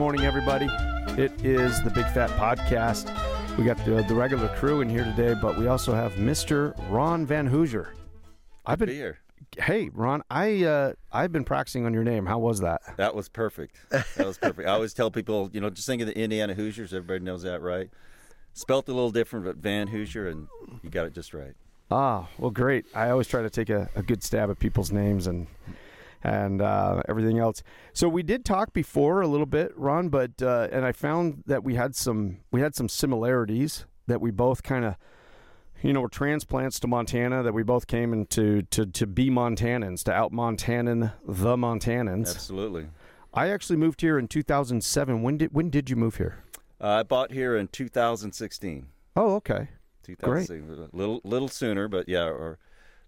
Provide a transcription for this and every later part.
morning, everybody. It is the Big Fat Podcast. We got the, the regular crew in here today, but we also have Mr. Ron Van Hoosear. I've been here. hey Ron, I uh, I've been practicing on your name. How was that? That was perfect. That was perfect. I always tell people, you know, just think of the Indiana Hoosiers. Everybody knows that, right? Spelt a little different, but Van Hoosear, and you got it just right. Ah, well, great. I always try to take a, a good stab at people's names and and uh, everything else. So we did talk before a little bit, Ron, but uh, and I found that we had some we had some similarities that we both kind of. You know, were transplants to Montana that we both came into to, to be Montanans, to out Montanan the Montanans. Absolutely. I actually moved here in 2007. When did when did you move here? Uh, I bought here in 2016. Oh, okay. 2016. A little, little sooner, but yeah, or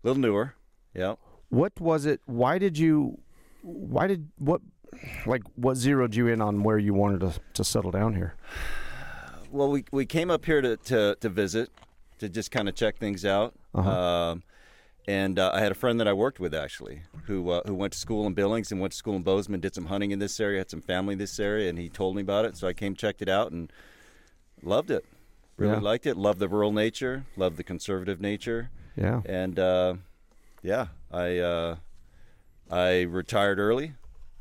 a little newer. Yeah. What was it? Why did you? Why did what? Like what zeroed you in on where you wanted to, to settle down here? Well, we we came up here to to, to visit, to just kind of check things out. Uh-huh. Um, and uh, I had a friend that I worked with actually, who uh, who went to school in Billings and went to school in Bozeman, did some hunting in this area, had some family in this area, and he told me about it. So I came, checked it out, and loved it. Really Yeah. liked it. Loved the rural nature. Loved the conservative nature. Yeah. And uh, yeah, I uh, I retired early,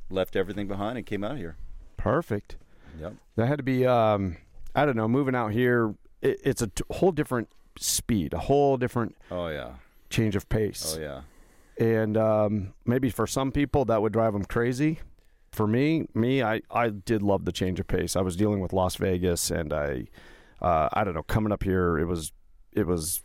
left everything behind, and came out here. Perfect. Yep. That had to be. Um, I don't know. Moving out here, it, it's a t- whole different speed, a whole different Oh yeah. change of pace. Oh yeah. and um, maybe for some people that would drive them crazy. For me, me, I, I did love the change of pace. I was dealing with Las Vegas, and I, uh, I don't know, coming up here, it was, it was,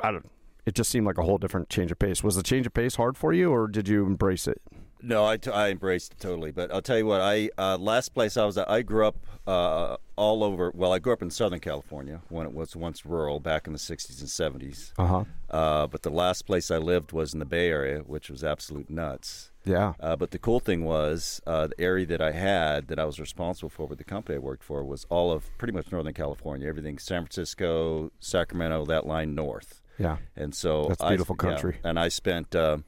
I don't, it just seemed like a whole different change of pace. Was the change of pace hard for you, or did you embrace it? No, I, t- I embraced it totally. But I'll tell you what, I uh, last place I was at, I grew up uh, all over. Well, I grew up in Southern California when it was once rural back in the '60s and '70s. Uh huh. Uh, but the last place I lived was in the Bay Area, which was absolute nuts. Yeah. Uh, but the cool thing was uh, the area that I had that I was responsible for with the company I worked for was all of pretty much Northern California, everything San Francisco, Sacramento, that line north. Yeah. And so That's I- beautiful yeah, country. and I spent, uh,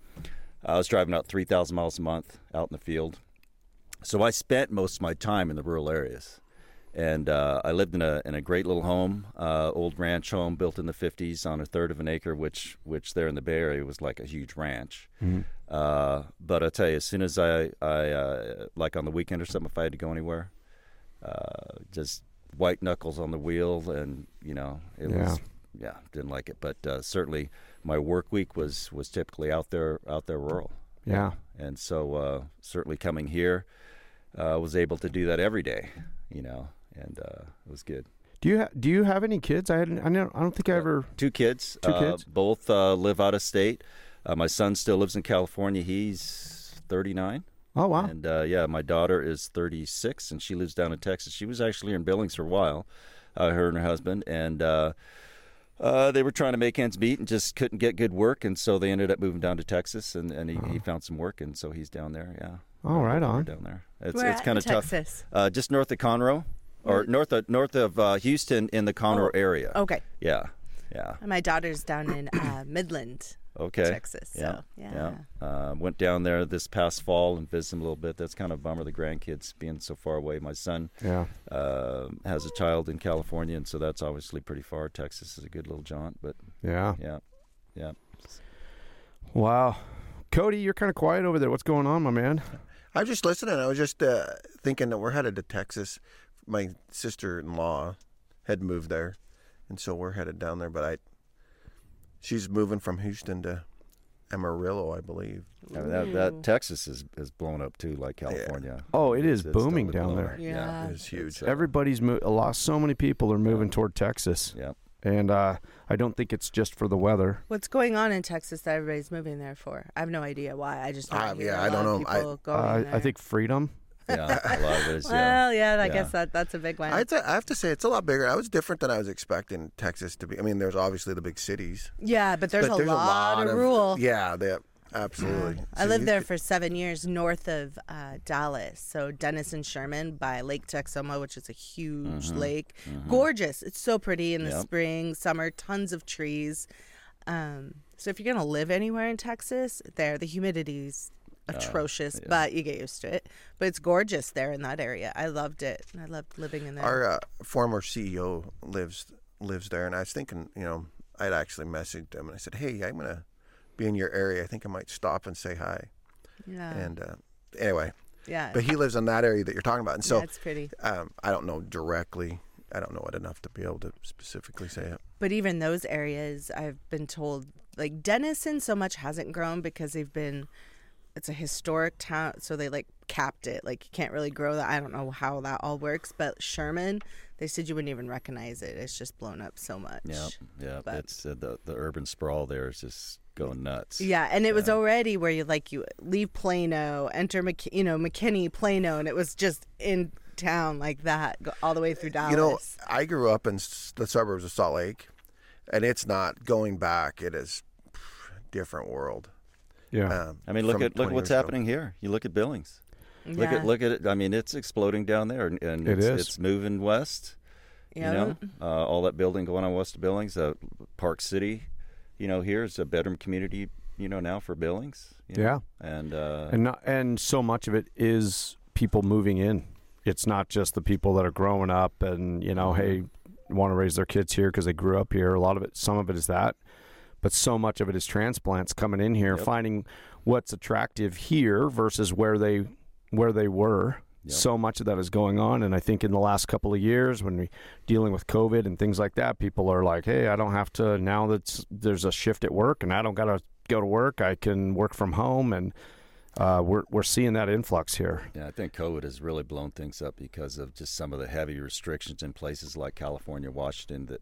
I was driving out 3,000 miles a month out in the field. So I spent most of my time in the rural areas. And uh, I lived in a in a great little home, uh, old ranch home built in the 50s on a third of an acre, which which there in the Bay Area was like a huge ranch. Mm-hmm. Uh, but I tell you, as soon as I I uh, like on the weekend or something, if I had to go anywhere, uh, just white knuckles on the wheel, and you know it Yeah. was yeah didn't like it. But uh, certainly my work week was was typically out there out there rural. Yeah. and so uh, certainly coming here, uh, was able to do that every day. You know, and uh, it was good. Do you ha- do you have any kids? I hadn't, I don't I don't think I ever. Two kids. Two uh, kids? Both uh, live out of state. Uh, my son still lives in California. He's 39. Oh wow. And uh, yeah, my daughter is 36, and she lives down in Texas. She was actually in Billings for a while, uh, her and her husband, and uh, they were trying to make ends meet and just couldn't get good work, and so they ended up moving down to Texas, and, and he, he found some work, and so he's down there. Yeah. Oh, right They're on. Down there, it's Where it's kind of tough. Texas? Uh, just north of Conroe, or north of north of uh, Houston in the Conroe Oh, area. Okay. Yeah. Yeah. My daughter's down in uh, Midland, Okay. Texas. So, yeah. Uh, went down there this past fall and visited them a little bit. That's kind of a bummer, the grandkids being so far away. My son Yeah. uh, has a child in California, and so that's obviously pretty far. Texas is a good little jaunt, but Yeah. yeah, yeah. Wow. Cody, you're kind of quiet over there. What's going on, my man? I was just listening. I was just uh, thinking that we're headed to Texas. My sister-in-law had moved there, and so we're headed down there. But I, she's moving from Houston to Amarillo, I believe. I mean, that, that Texas is, is blown up too, like California. Oh, it is It's booming totally down there. up. Yeah. It's huge. uh, Everybody's mo- a lot. So many people are moving toward Texas, Yeah. and uh, I don't think it's just for the weather. What's going on in Texas that everybody's moving there for? I have no idea why. I just don't Uh, yeah, a I lot don't know. I- going Uh, there. I think freedom. Yeah, a lot of it is. Well, yeah, I Yeah. guess that that's a big one. I'd say, I have to say it's a lot bigger. I was different than I was expecting Texas to be. I mean, there's obviously the big cities, yeah, but there's, but a, lot of rural. Yeah, they absolutely. I So lived you there for seven years north of uh, Dallas. So Denison and Sherman by Lake Texoma, which is a huge lake. Gorgeous. It's so pretty in the Yep. spring, summer, tons of trees. Um, so if you're going to live anywhere in Texas, there, the humidity's atrocious, but you get used to it. But it's gorgeous there in that area. I loved it. I loved living in there. Our uh, former CEO lives lives there, and I was thinking, you know, I'd actually messaged him and I said, "Hey, I'm gonna be in your area. I think I might stop and say hi." yeah, And uh, anyway, yeah, but he lives in that area that you're talking about, and so yeah, it's pretty. um, I don't know directly. I don't know it enough to be able to specifically say it. But even those areas, I've been told, like Denison, so much hasn't grown because they've been. It's a historic town, so they like capped it. Like you can't really grow that. I don't know how that all works, but Sherman, they said you wouldn't even recognize it. It's just blown up so much. Yeah, yeah. But- It's uh, the the urban sprawl there is just going nuts. Yeah, and it was already where you like you leave Plano, enter Mc, you know McKinney, Plano, and it was just in town like that, go all the way through Dallas. You know, I grew up in the suburbs of Salt Lake, and it's not going back. It is pff, different world. Yeah. Um, I mean, look at look at what's years ago. happening here. You look at Billings. Look at look at it. I mean, it's exploding down there, and, and It it's, is. it's moving west. Yeah. You know, uh, all that building going on west of Billings, uh, Park City. You know, here is a bedroom community. You know, now for Billings. you know, and uh, and not, and so much of it is people moving in. It's not just the people that are growing up and you know, hey, want to raise their kids here because they grew up here. A lot of it, some of it is that, but so much of it is transplants coming in here, Yep. finding what's attractive here versus where they where they were. Yep. So much of that is going on, and I think in the last couple of years, when we dealing with COVID and things like that, people are like, "Hey, I don't have to now that there's a shift at work, and I don't got to go to work. I can work from home." And uh, we're we're seeing that influx here. Yeah, I think COVID has really blown things up because of just some of the heavy restrictions in places like California, Washington that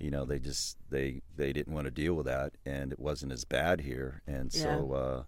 you know they just they they didn't want to deal with that and it wasn't as bad here and so uh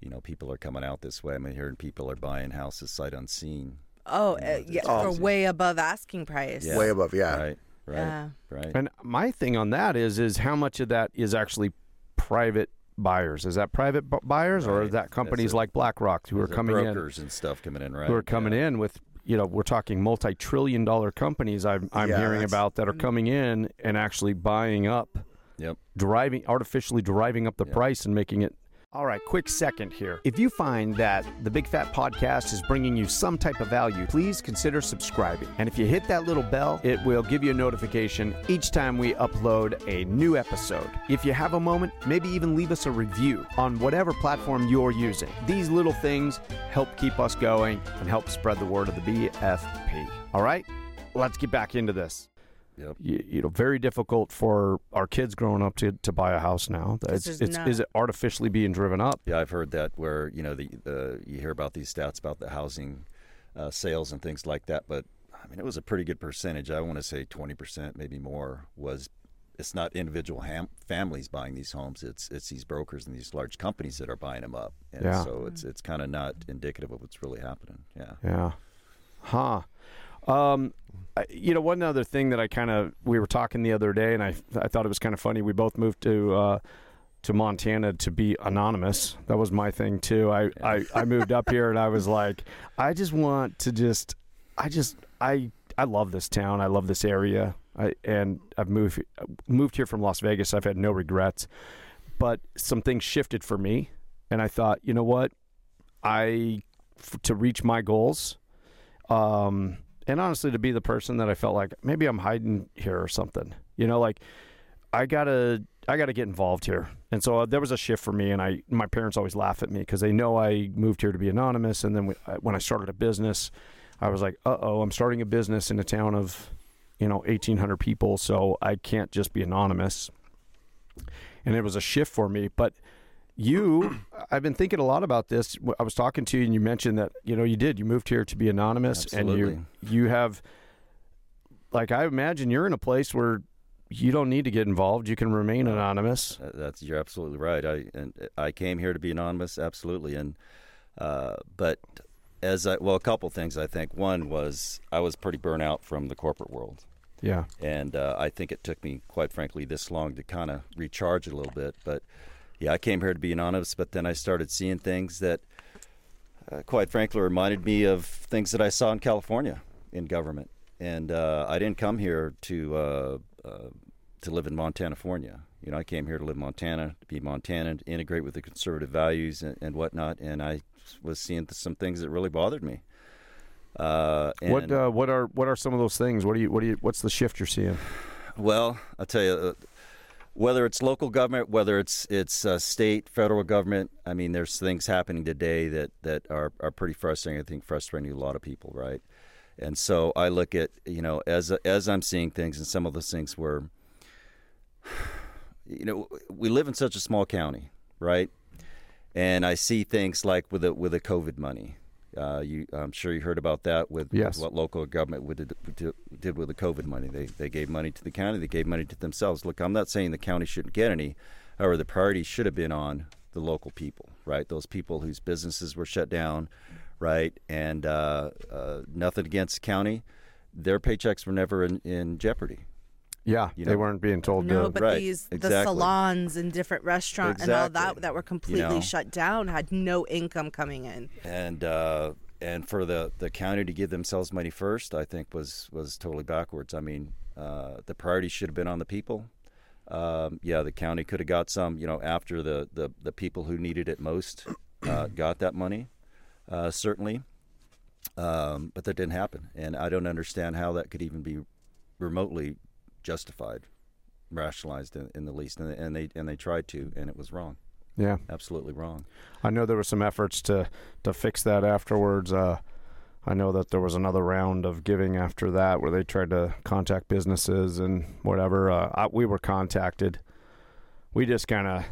you know people are coming out this way. I'm hearing people are buying houses sight unseen. Oh, Yeah, uh, it's yeah, for way above asking price. Yeah. Way above, yeah. Right. Right. Yeah. Right. And my thing on that is is how much of that is actually private buyers? Is that private bu- buyers, or is that companies That's like BlackRock who are Those coming in? brokers and stuff coming in, right? who are coming yeah. in with you know we're talking multi-trillion dollar companies I'm, I'm Yeah, hearing about that are mm-hmm. coming in and actually buying up Yep. driving artificially driving up the Yeah. price and making it all right quick second here. If you find that the big fat podcast is bringing you some type of value please consider subscribing. And if you hit that little bell it will give you a notification each time we upload a new episode. If you have a moment maybe even leave us a review on whatever platform you're using. These little things help keep us going and help spread the word of the bfp all right let's get back into this Yep. you, you know very difficult for our kids growing up to, to buy a house now. It's, there's it's not- is it artificially being driven up? Yeah, I've heard that where you know the uh, you hear about these stats about the housing uh, sales and things like that, but I mean it was a pretty good percentage. I want to say twenty percent, maybe more, was it's not individual ham- families buying these homes. It's it's these brokers and these large companies that are buying them up, and Yeah. so it's it's kind of not indicative of what's really happening. Yeah. Yeah. Huh. Um, I, you know, one other thing that I kind of we were talking the other day, and I I thought it was kind of funny. We both moved to uh, to Montana to be anonymous. That was my thing too. I, I I moved up here, and I was like, I just want to just, I just I I love this town. I love this area. I and I've moved moved here from Las Vegas. I've had no regrets, but some things shifted for me, and I thought, you know what, I f- to reach my goals um, and honestly to be the person that I felt like maybe I'm hiding here or something. You know, like I gotta I gotta get involved here. And so uh, there was a shift for me, and I my parents always laugh at me because they know I moved here to be anonymous. And then we, I, when I started a business, I was like, uh oh, I'm starting a business in a town of you know 1,800 people, so I can't just be anonymous. And it was a shift for me, but you i've been thinking a lot about this i was talking to you and you mentioned that you know you did you moved here to be anonymous and you you have like i imagine you're in a place where you don't need to get involved you can remain anonymous That's you're absolutely right. I and I came here to be anonymous, absolutely. And uh, but as I well, a couple things. I think one was I was pretty burnt out from the corporate world, yeah and uh, I think it took me, quite frankly, this long to kind of recharge a little bit. But yeah, I came here to be anonymous, but then I started seeing things that, uh, quite frankly, reminded me of things that I saw in California in government. And uh, I didn't come here to uh, uh, to live in Montana, California. You know, I came here to live in Montana, to be Montanan, to integrate with the conservative values and, and whatnot, and I was seeing some things that really bothered me. Uh, what uh, what are what are some of those things? What do you what do you what's the shift you're seeing? Well, I'll tell you, whether it's local government, whether it's it's uh, state, federal government. I mean, there's things happening today that that are are pretty frustrating. I think frustrating to a lot of people, right? And so I look at you know as as I'm seeing things, and some of those things were, you know, we live in such a small county, right? And I see things like with the with the COVID money. Uh, you, I'm sure you heard about that with, with what local government would, did, did with the COVID money. They they gave money to the county. They gave money to themselves. Look, I'm not saying the county shouldn't get any. However, the priority should have been on the local people, right? Those people whose businesses were shut down, right? And uh, uh, nothing against the county. Their paychecks were never in, in jeopardy. Yeah, You they weren't being told No, to. but right, these the exactly. salons and different restaurants and all that that were completely know. shut down had no income coming in. and uh, and for the, the county to give themselves money first, I think was was totally backwards. I mean, uh, the priority should have been on the people. Um, yeah, the county could have got some, you know, after the, the, the people who needed it most uh, got that money, uh, certainly. Um, but that didn't happen, and I don't understand how that could even be remotely justified, rationalized in, in the least. And, and they and they tried to, and it was wrong, yeah, absolutely wrong. I know there were some efforts to to fix that afterwards. Uh, I know that there was another round of giving after that where they tried to contact businesses and whatever. Uh, I, we were contacted. We just kind of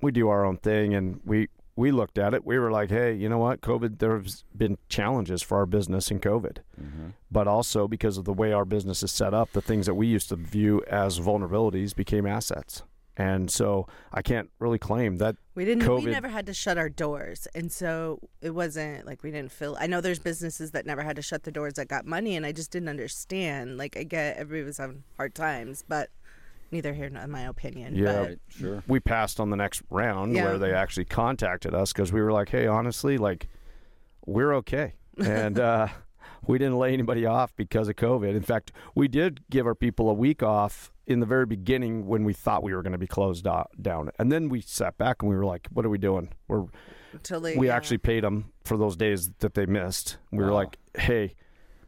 we do our own thing, and we we looked at it. We were like, hey, you know what? COVID. There's been challenges for our business in COVID. hmm but also because of the way our business is set up, the things that we used to view as vulnerabilities became assets. And so I can't really claim that. We didn't. COVID. We never had to shut our doors, and so it wasn't like we didn't feel. I know there's businesses that never had to shut the doors that got money, and I just didn't understand. Like I get everybody was having hard times, but neither here nor in my opinion. Yeah. but sure. We passed on the next round Yeah. where they actually contacted us because we were like, hey, honestly, like, we're okay. And uh, we didn't lay anybody off because of COVID. In fact, we did give our people a week off in the very beginning when we thought we were going to be closed do- down. And then we sat back and we were like, what are we doing? We're until they, we yeah. actually paid them for those days that they missed. We were like, "Hey,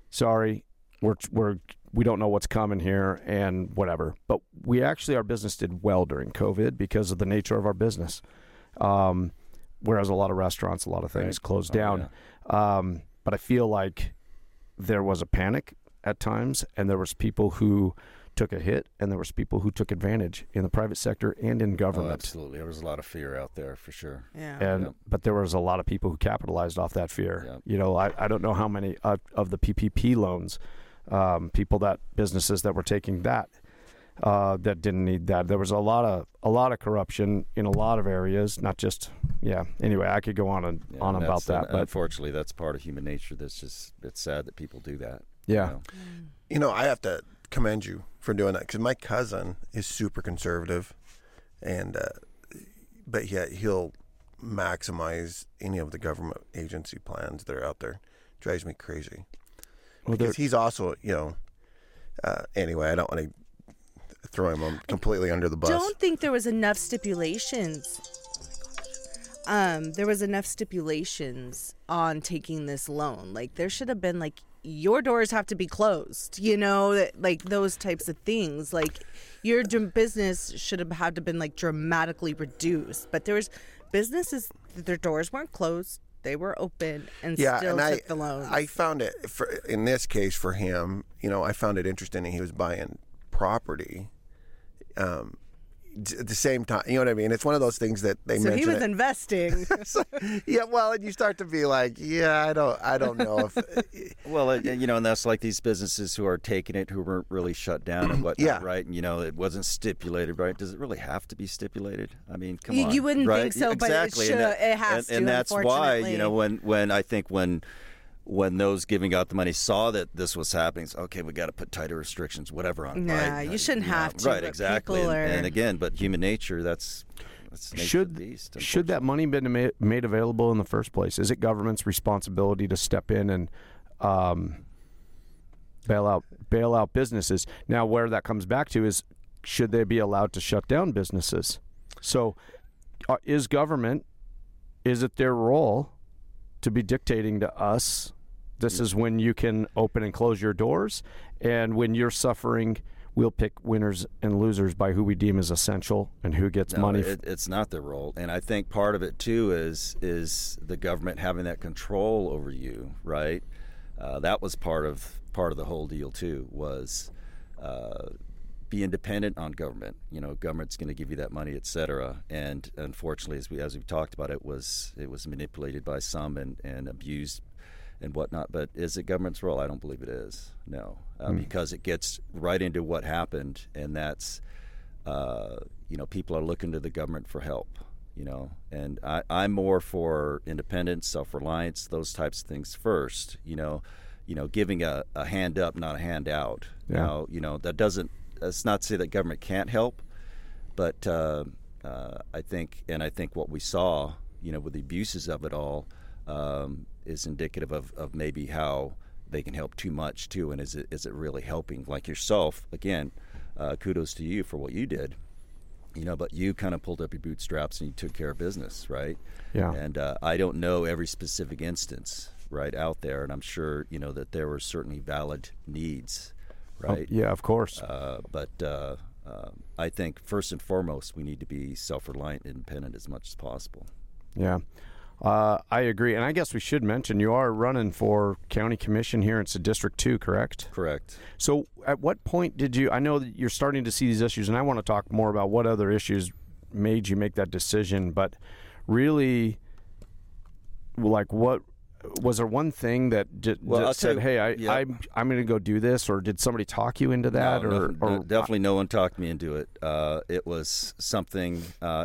sorry, we're we're we don't know what's coming here and whatever." But we actually our business did well during COVID because of the nature of our business. Um, whereas a lot of restaurants, a lot of things Right. closed Oh, down. Um, but I feel like there was a panic at times, and there was people who took a hit, and there was people who took advantage in the private sector and in Oh, government. absolutely. There was a lot of fear out there for sure. Yeah. and Yep. but there was a lot of people who capitalized off that fear. Yep. You know, I, I don't know how many of, of the PPP loans, um, people that businesses that were taking that uh, that didn't need that. There was a lot of a lot of corruption in a lot of areas, not just yeah. Anyway, I could go on and Yeah, on and about that, but unfortunately, that's part of human nature. That's just it's sad that people do that. you yeah, know. You know, I have to commend you for doing that because my cousin is super conservative, and uh, but yet he'll maximize any of the government agency plans that are out there. Drives me crazy well, because he's also, you know. Uh, anyway, I don't want to throw him on completely under the bus. don't think there was enough stipulations. Um, there was enough stipulations on taking this loan. Like there should have been like your doors have to be closed. You know, like those types of things. Like your dr- business should have had to been like dramatically reduced. But there was businesses their doors weren't closed. They were open and yeah, still and took I, the loans. I found it for, in this case for him. You know, I found it interesting that he was buying property. Um, at the same time, you know what I mean? It's one of those things that they so mention. he was it- investing. yeah, well, and you start to be like, yeah, I don't, I don't know if. Well, it, you know, and that's like these businesses who are taking it who weren't really shut down and whatnot, Yeah. right? And you know, it wasn't stipulated, right? Does it really have to be stipulated? I mean, come You- on, you wouldn't right? think so, but it exactly. and should- that- it has and, to, and that's why you know when when I think when when those giving out the money saw that this was happening, it's, okay, we got to put tighter restrictions, whatever on. it, Nah, right? you shouldn't know, have to, Right, exactly. And, are- and again, but human nature, that's. that's the nature of should the beast, should that money been ma- made available in the first place? Is it government's responsibility to step in and um, bail out bail out businesses? Now, where that comes back to is should they be allowed to shut down businesses? So, uh, is government is it their role to be dictating to us? This is when you can open and close your doors, and when you're suffering, we'll pick winners and losers by who we deem as essential and who gets No, money. It, it's not their role, and I think part of it too is is the government having that control over you, right? Uh, that was part of part of the whole deal too. Was uh, being dependent on government. You know, government's going to give you that money, et cetera. And unfortunately, as we as we've talked about, it was it was manipulated by some and, and abused and whatnot. But is it government's role? I don't believe it is. No, uh, because it gets right into what happened, and that's uh, you know people are looking to the government for help. You know, and I, I'm more for independence, self-reliance, those types of things first. You know, you know, giving a, a hand up, not a hand out. Yeah. Now, you know, that doesn't. That's not to say that government can't help, but uh, uh, I think, and I think what we saw, you know, with the abuses of it all, um, is indicative of, of maybe how they can help too much too, and is it is it really helping? Like yourself, again, uh, kudos to you for what you did. You know, but you kind of pulled up your bootstraps and you took care of business, right? Yeah. And uh, I don't know every specific instance right out there, and I'm sure you know that there were certainly valid needs, Oh, right? yeah, of course. Uh, but uh, uh, I think first and foremost, we need to be self-reliant, and independent as much as possible. Yeah. Uh, I agree. And I guess we should mention you are running for county commission here. It's a District 2, correct? Correct. So at what point did you, I know that you're starting to see these issues, and I want to talk more about what other issues made you make that decision, but really, like what, was there one thing that Well, just said, you- "Hey, I, yeah. I'm I'm going to go do this," or did somebody talk you into that, no, or, no, or definitely no one talked me into it. Uh, it was something. Uh,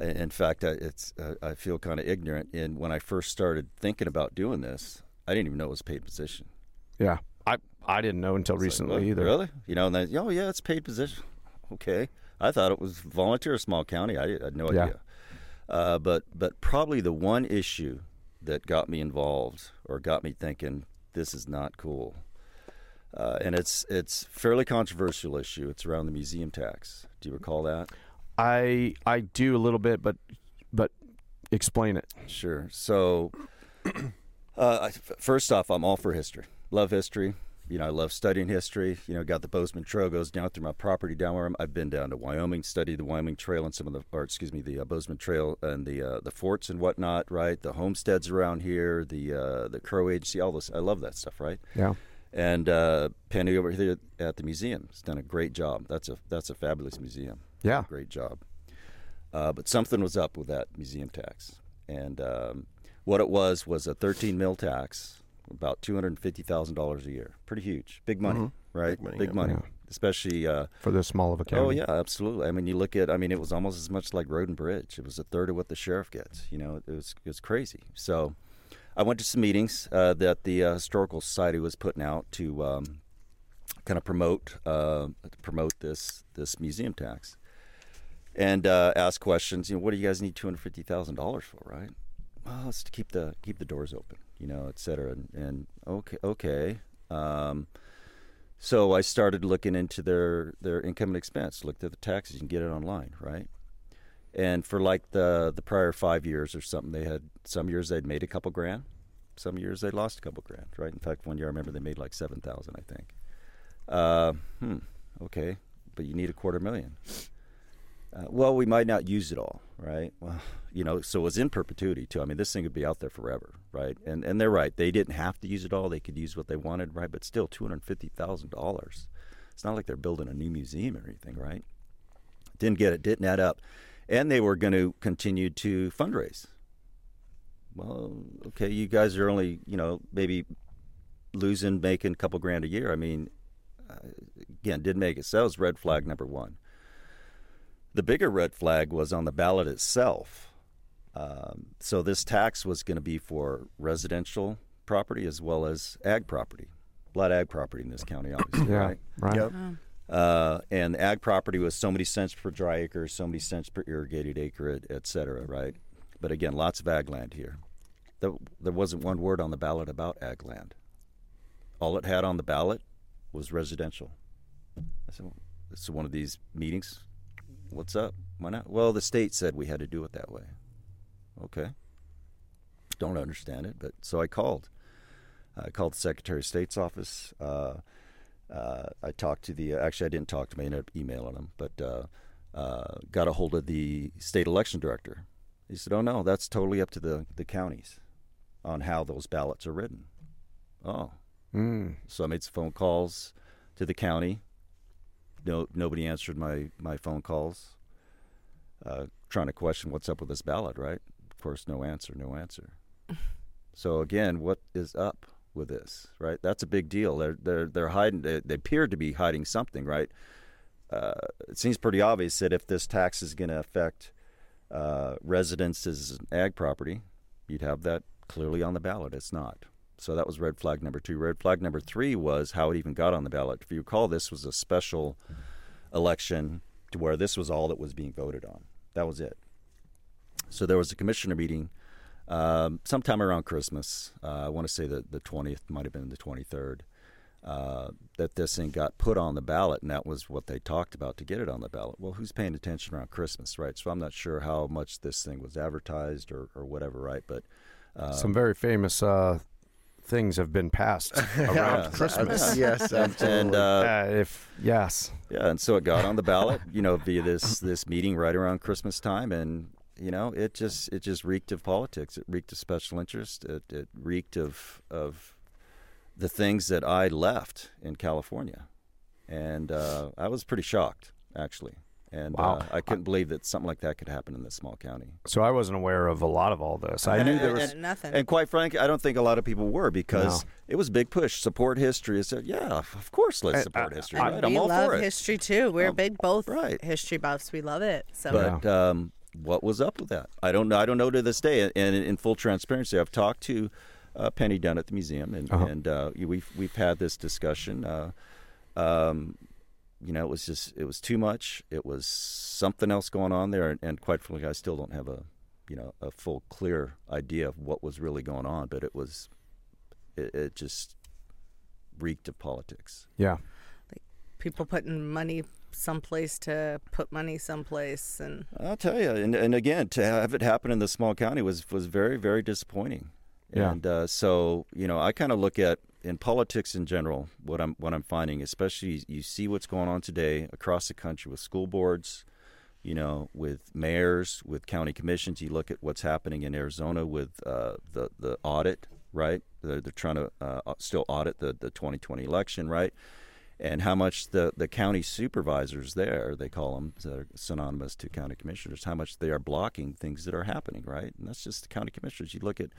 in fact, I, it's uh, I feel kind of ignorant. And when I first started thinking about doing this, I didn't even know it was a paid position. yeah, I I didn't know until It's like, recently either. Really? You know, and then oh yeah, it's paid position. Okay, I thought it was volunteer, small county. I, I had no Yeah. idea. Uh, but but probably the one issue that got me involved or got me thinking this is not cool, uh, and it's it's fairly controversial issue. It's around the museum tax. Do you recall that? I I do a little bit, but but explain it. Sure. So, uh, first off, I'm all for history. Love history. You know, I love studying history. You know, got the Bozeman Trail goes down through my property down where I'm. I've been down to Wyoming, studied the Wyoming Trail and some of the, or excuse me, the uh, Bozeman Trail and the uh, the forts and whatnot. Right, the homesteads around here, the uh, the Crow Agency, all this. I love that stuff. Right. Yeah. And uh, Penny over here at the museum has done a great job. That's a that's a fabulous museum Yeah. great job. Uh, but something was up with that museum tax, and um, what it was was a 13 mil tax, about 250 thousand dollars a year. Pretty huge, big money, right? Mm-hmm. Big money, yeah. Yeah. especially. Uh, For this small of a county. oh yeah, absolutely. I mean, you look at. I mean, it was almost as much like road and bridge. It was a third of what the sheriff gets. You know, it was it was crazy. So, I went to some meetings uh, that the uh, historical society was putting out to um, kind of promote uh, promote this this museum tax and uh, ask questions. You know, what do you guys need two hundred fifty thousand dollars for? Right? Well, it's to keep the keep the doors open. You know, et cetera. And, and okay, okay. Um, so I started looking into their their income and expense. Looked at the taxes. You can get it online, right? And for like the the prior five years or something, they had some years they'd made a couple grand, some years they lost a couple grand, right? In fact, one year I remember they made like seven thousand, I think. Uh, hmm. Okay, but you need a quarter million. Uh, well, we might not use it all, right? Well, you know, so it was in perpetuity too. I mean, this thing would be out there forever, right? And and they're right. They didn't have to use it all. They could use what they wanted, right? But still, two hundred fifty thousand dollars. It's not like they're building a new museum or anything, right? Didn't get it. Didn't add up, and they were going to continue to fundraise. Well, okay, you guys are only, you know, maybe losing, making a couple grand a year. I mean, uh, again, didn't make it. So that was red flag number one. The bigger red flag was on the ballot itself. Um, so this tax was going to be for residential property as well as ag property. A lot of ag property in this county, obviously, Yeah. right? Right. Yep. Uh, and ag property was so many cents per dry acre, so many cents per irrigated acre, et, et cetera, right? But again, lots of ag land here. There, there wasn't one word on the ballot about ag land. All it had on the ballot was residential. I said, well, it's one of these meetings. What's up? Why not? Well, the state said we had to do it that way. Okay. Don't understand it, but so I called. I called the Secretary of State's office. Uh, uh, I talked to the. Actually, I didn't talk to him. I ended up emailing him, but uh, uh, got a hold of the state election director. He said, "Oh no, that's totally up to the the counties on how those ballots are written." Oh, Mm. so I made some phone calls to the county. No, nobody answered my my phone calls. Uh, trying to question what's up with this ballot, right? Of course, no answer, no answer. so again, what is up with this, right? That's a big deal. They're they're they're hiding. They, they appear to be hiding something, right? Uh, it seems pretty obvious that if this tax is going to affect uh, residences and ag property, you'd have that clearly on the ballot. It's not. So that was red flag number two. Red flag number three was how it even got on the ballot. If you recall, this was a special election to where this was all that was being voted on. That was it. So there was a commissioner meeting um, sometime around Christmas. Uh, I want to say that the 20th might have been the 23rd. Uh, that this thing got put on the ballot, and that was what they talked about to get it on the ballot. Well, who's paying attention around Christmas, right? So I'm not sure how much this thing was advertised or, or whatever, right? But uh, Some very famous uh, things have been passed around. Christmas. yes, absolutely. and uh, Uh, if yes, Yeah, and so it got on the ballot, you know, via this this meeting right around Christmas time, and you know, it just it just reeked of politics. It reeked of special interest. It, it reeked of of the things that I left in California, and uh, I was pretty shocked actually, and Wow. uh, I couldn't believe that something like that could happen in this small county. so I wasn't aware of a lot of all this. I And- knew there was. and- nothing. And quite frankly, I don't think a lot of people were because No. it was a big push. Support history. I said, yeah, of course, let's support uh, history. I- right? I'm we all love for it. history too. We're Um, big both right. history buffs. We love it. So But um, what was up with that? I don't know. I don't know to this day. And in full transparency, I've talked to uh, Penny down at the museum, and, Uh-huh. and uh, we've we've had this discussion. Uh, um, you know, it was just it was too much. It was something else going on there, and, and quite frankly, I still don't have a you know a full clear idea of what was really going on. But it was it, it just reeked of politics. Yeah. Like people putting money someplace to put money someplace, and I'll tell you, and, and again, to have it happen in the small county was was very very disappointing. Yeah. And uh, so you know, I kind of look at in politics in general what I'm what I'm finding, especially you see what's going on today across the country with school boards, you know, with mayors, with county commissions. You look at what's happening in Arizona with uh, the the audit, right? They're, they're trying to uh, still audit the the 2020 election, right? and how much the, the county supervisors there, they call them, they're synonymous to county commissioners, how much they are blocking things that are happening, right? And that's just the county commissioners. You look at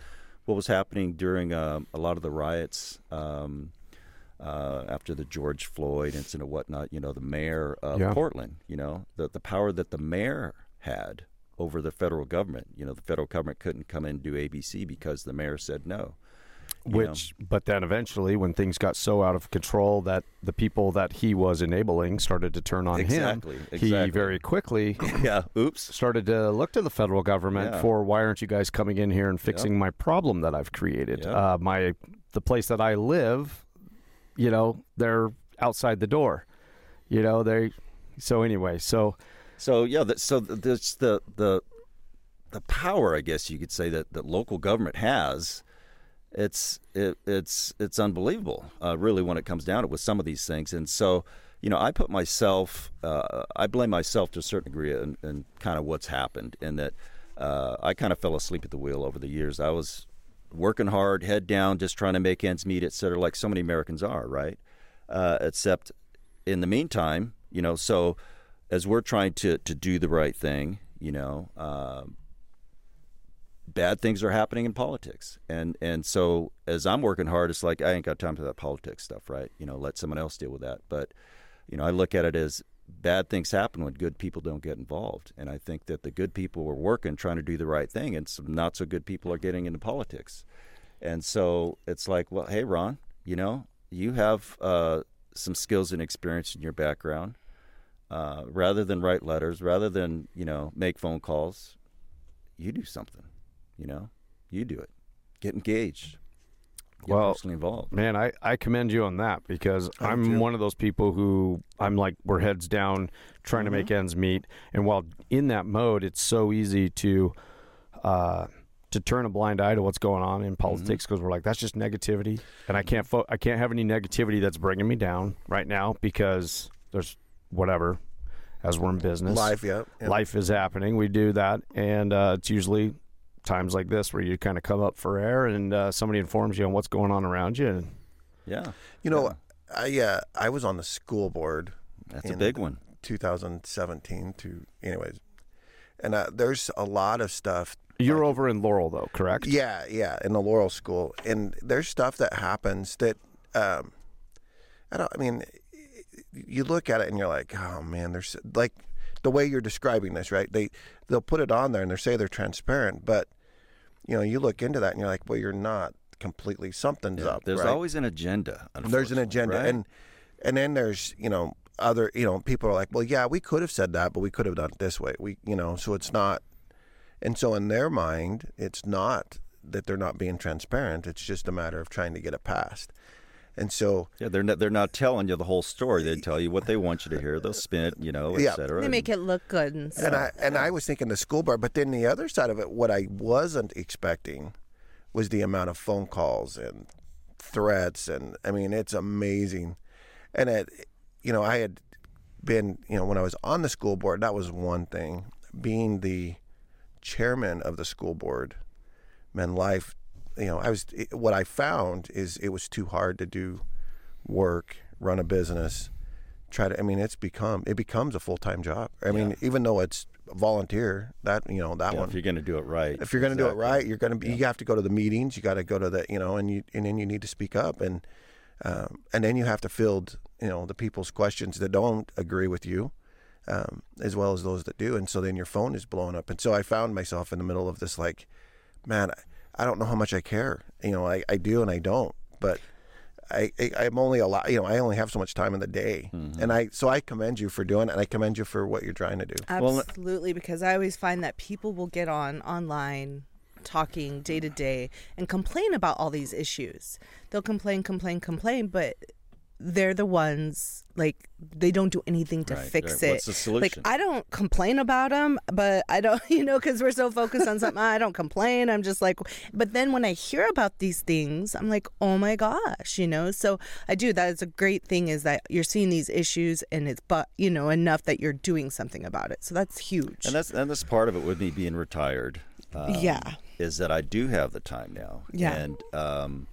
what was happening during um, a lot of the riots um, uh, after the George Floyd incident, and whatnot. You know, the mayor of Yeah. Portland. You know, the the power that the mayor had over the federal government. You know, the federal government couldn't come in and do ABC because the mayor said no. You know. Which, but then eventually, when things got so out of control that the people that he was enabling started to turn on Exactly, him, exactly. he very quickly yeah. Oops. started to look to the federal government Yeah. for why aren't you guys coming in here and fixing my problem that I've created? Yeah. Uh, my the place that I live, you know, they're outside the door. You know, they. So anyway, so So yeah, that, so th- there's the the the power, I guess you could say that that local government has. It's it, it's it's unbelievable, uh, really, when it comes down to it with some of these things. And so, you know, I put myself, uh, I blame myself to a certain degree in, in kind of what's happened, in that uh, I kind of fell asleep at the wheel over the years. I was working hard, head down, just trying to make ends meet, et cetera, like so many Americans are, right? Uh, except in the meantime, you know, so as we're trying to, to do the right thing, you know, um, bad things are happening in politics. And and so as I'm working hard, it's like I ain't got time for that politics stuff, right? You know, let someone else deal with that. But, you know, I look at it as bad things happen when good people don't get involved. And I think that the good people are working, trying to do the right thing, and some not so good people are getting into politics. And so it's like, well, hey, Ron, you know, you have uh, some skills and experience in your background. Uh, rather than write letters, rather than you know make phone calls, you do something. You know, you do it. Get engaged. get Well, personally involved. Man, I, I commend you on that because I I'm too. one of those people who I'm like we're heads down trying to make Mm-hmm. ends meet, and while in that mode, it's so easy to uh, to turn a blind eye to what's going on in politics because we're like that's just negativity, and I can't fo- I can't have any negativity that's bringing me down right now because there's whatever as we're in business yeah. yeah. life is happening. We do that, and uh, it's usually times like this where you kind of come up for air, and uh, somebody informs you on what's going on around you. And Yeah, You know, I uh, I was on the school board that's a big one. 2017 to anyways, and uh, there's a lot of stuff. you're over in Laurel, though, correct? Yeah, yeah, in the Laurel School, and there's stuff that happens that um, I don't. I mean, you look at it and you're like, oh man, there's like the way you're describing this, right? They they'll put it on there and they say they're transparent, but you know, you look into that and you're like, well, you're not completely. Something's Yeah, up. There's right? always an agenda. there's an agenda right? and and then there's you know other you know people are like well yeah we could have said that but we could have done it this way we you know so it's not and so in their mind it's not that they're not being transparent it's just a matter of trying to get it passed and so yeah, they're not, they're not telling you the whole story. They tell you what they want you to hear. They'll spin it, you know, Yeah. et cetera. They make it look good and stuff. and I and I was thinking the school board, but then the other side of it, what I wasn't expecting was the amount of phone calls and threats, and I mean it's amazing. And it, you know, I had been, you know, when I was on the school board, that was one thing. Being the chairman of the school board, man, life, you know, I was. It, what I found is it was too hard to do work, run a business try to i mean it's become it becomes a full-time job i mean even though it's volunteer that you know that Yeah, one if you're going to do it right. if you're going to do it right you're going to be you have to go to the meetings you got to go to the you know and you and then you need to speak up and um, and then you have to field you know the people's questions that don't agree with you um, as well as those that do and so then your phone is blowing up and so i found myself in the middle of this like man i, I don't know how much i care you know i, I do and i don't but I, I I'm only allowed, you know, I only have so much time in the day, Mm-hmm. and I so I commend you for doing it, and I commend you for what you're trying to do. Absolutely, because I always find that people will get on online talking day to day and complain about all these issues. They'll complain, complain, complain, but they're the ones like they don't do anything to Right, fix right. it. What's the solution? Like I don't complain about them, but I don't, you know, because we're so focused on something. I don't complain. I'm just like, but then when I hear about these things, I'm like, oh my gosh, you know. So I do. That is a great thing is that you're seeing these issues and it's but you know enough that you're doing something about it. So that's huge. And that's and that's part of it with me being retired. um, Yeah. is that I do have the time now. Yeah. And um,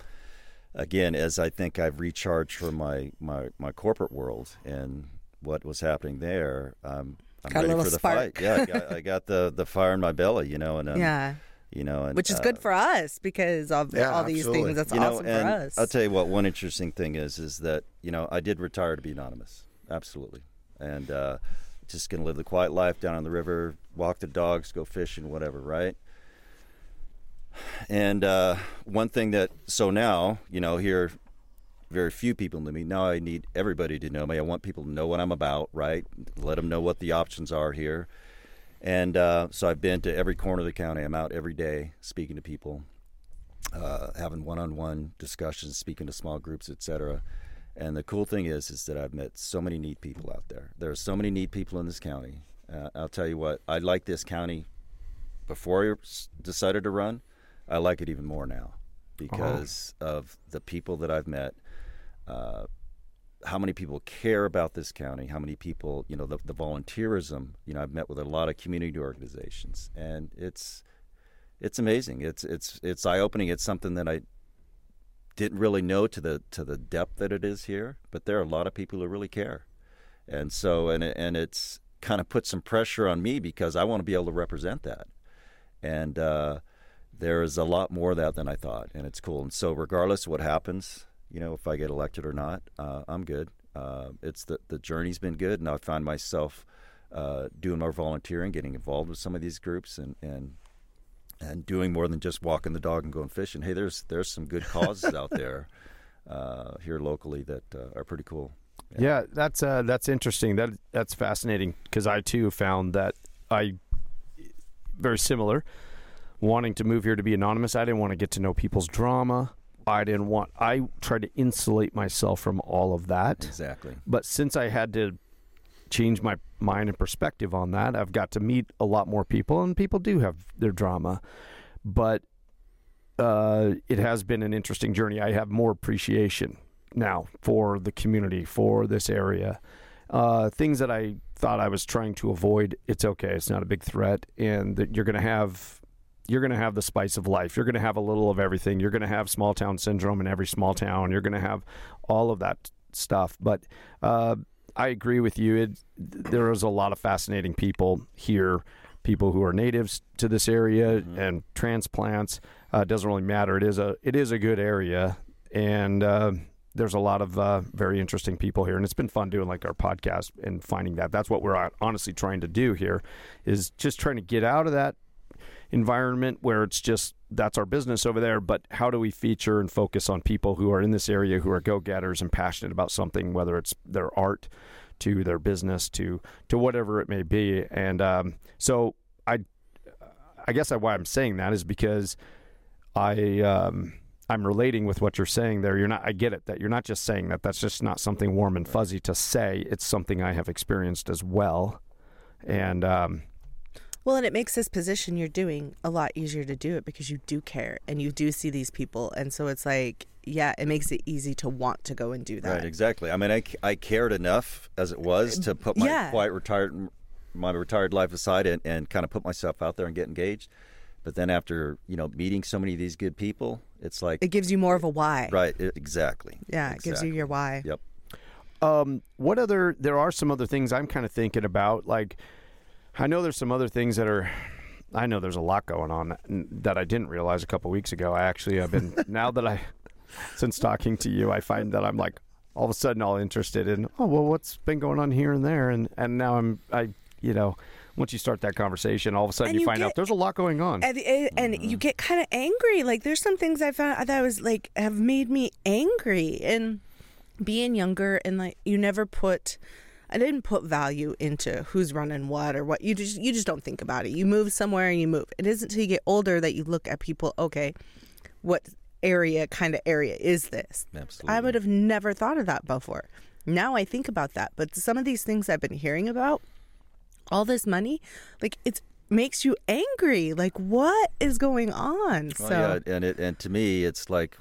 again, as I think I've recharged from my my, my corporate world and what was happening there, um, I'm Got a ready little for the spark. fight. Yeah, I got, I got the the fire in my belly, you know, and um, yeah. you know, and Which is uh, good for us because of Yeah, all these absolutely. things. That's you know, awesome and for us. I'll tell you what. One interesting thing is, is that you know I did retire to be anonymous, absolutely, and uh, just gonna live the quiet life down on the river, walk the dogs, go fishing, whatever, right? And uh, one thing that so now you know here, very few people know me. Now I need everybody to know me. I want people to know what I'm about, right? Let them know what the options are here. And uh, so I've been to every corner of the county. I'm out every day speaking to people uh, having one-on-one discussions, speaking to small groups, etc. And the cool thing is, is that I've met so many neat people out there. There are so many neat people in this county. Uh, I'll tell you what, I like this county before I decided to run. I like it even more now because of the people that I've met. Uh, how many people care about this county? How many people, you know, the, the volunteerism. You know, I've met with a lot of community organizations, and it's it's amazing. It's it's it's eye opening. It's something that I didn't really know to the to the depth that it is here. But there are a lot of people who really care, and so and and it's kind of put some pressure on me because I want to be able to represent that, and uh, there is a lot more of that than I thought, and it's cool. And so regardless of what happens, you know, if I get elected or not, uh, I'm good. Uh, it's the the journey's been good, and I find myself uh, doing more volunteering, getting involved with some of these groups, and and and doing more than just walking the dog and going fishing. Hey, there's there's some good causes out there uh, here locally that uh, are pretty cool. Yeah, that's uh, that's interesting. That that's fascinating because I too found that I very similar. Wanting to move here to be anonymous, I didn't want to get to know people's drama. I didn't want. I tried to insulate myself from all of that. Exactly. But since I had to change my mind and perspective on that, I've got to meet a lot more people, and people do have their drama. But uh, it has been an interesting journey. I have more appreciation now for the community, for this area. Uh, things that I thought I was trying to avoid, it's okay. It's not a big threat, and that you're going to have you're going to have the spice of life. You're going to have a little of everything. You're going to have small town syndrome in every small town. You're going to have all of that stuff. But uh, I agree with you. It, there is a lot of fascinating people here, people who are natives to this area Mhm. and transplants. Uh, it doesn't really matter. It is a it is a good area, and uh, there's a lot of uh, very interesting people here, and it's been fun doing like our podcast and finding that. That's what we're uh, honestly trying to do here, is just trying to get out of that environment where it's just that's our business over there but how do we feature and focus on people who are in this area who are go-getters and passionate about something whether it's their art to their business to to whatever it may be? And um, so i i guess why i'm saying that is because i um, i'm relating with what you're saying there. You're not i get it that you're not just saying that. That's just not something warm and fuzzy to say. It's something i have experienced as well. And um, Well, and it makes this position you're doing a lot easier to do it because you do care and you do see these people. And so it's like, yeah, it makes it easy to want to go and do that. Right, exactly. I mean, I, I cared enough as it was to put my Yeah. quiet retired my retired life aside and, and kind of put myself out there and get engaged. But then after you know meeting so many of these good people, it's like It gives you more of a why. right, it, exactly. Yeah, it gives you your why. Yep. Um, what other? There are some other things I'm kind of thinking about. Like, I know there's some other things that are. I know there's a lot going on that I didn't realize a couple weeks ago. I actually have been now that I, since talking to you, I find that I'm like all of a sudden all interested in. Oh well, what's been going on here and there, and and now I'm I you know. Once you start that conversation, all of a sudden you, you find out there's a lot going on. And, and, eh, and you get kind of angry. Like there's some things I found that was like have made me angry. And being younger and like you never put, I didn't put value into who's running what or what. You just you just don't think about it. You move somewhere and you move. It isn't until you get older that you look at people. Okay, what area kind of area is this? Absolutely. I would have never thought of that before. Now I think about that. But some of these things I've been hearing about, all this money, like it's makes you angry. Like what is going on? Well, so yeah, and it and to me, it's like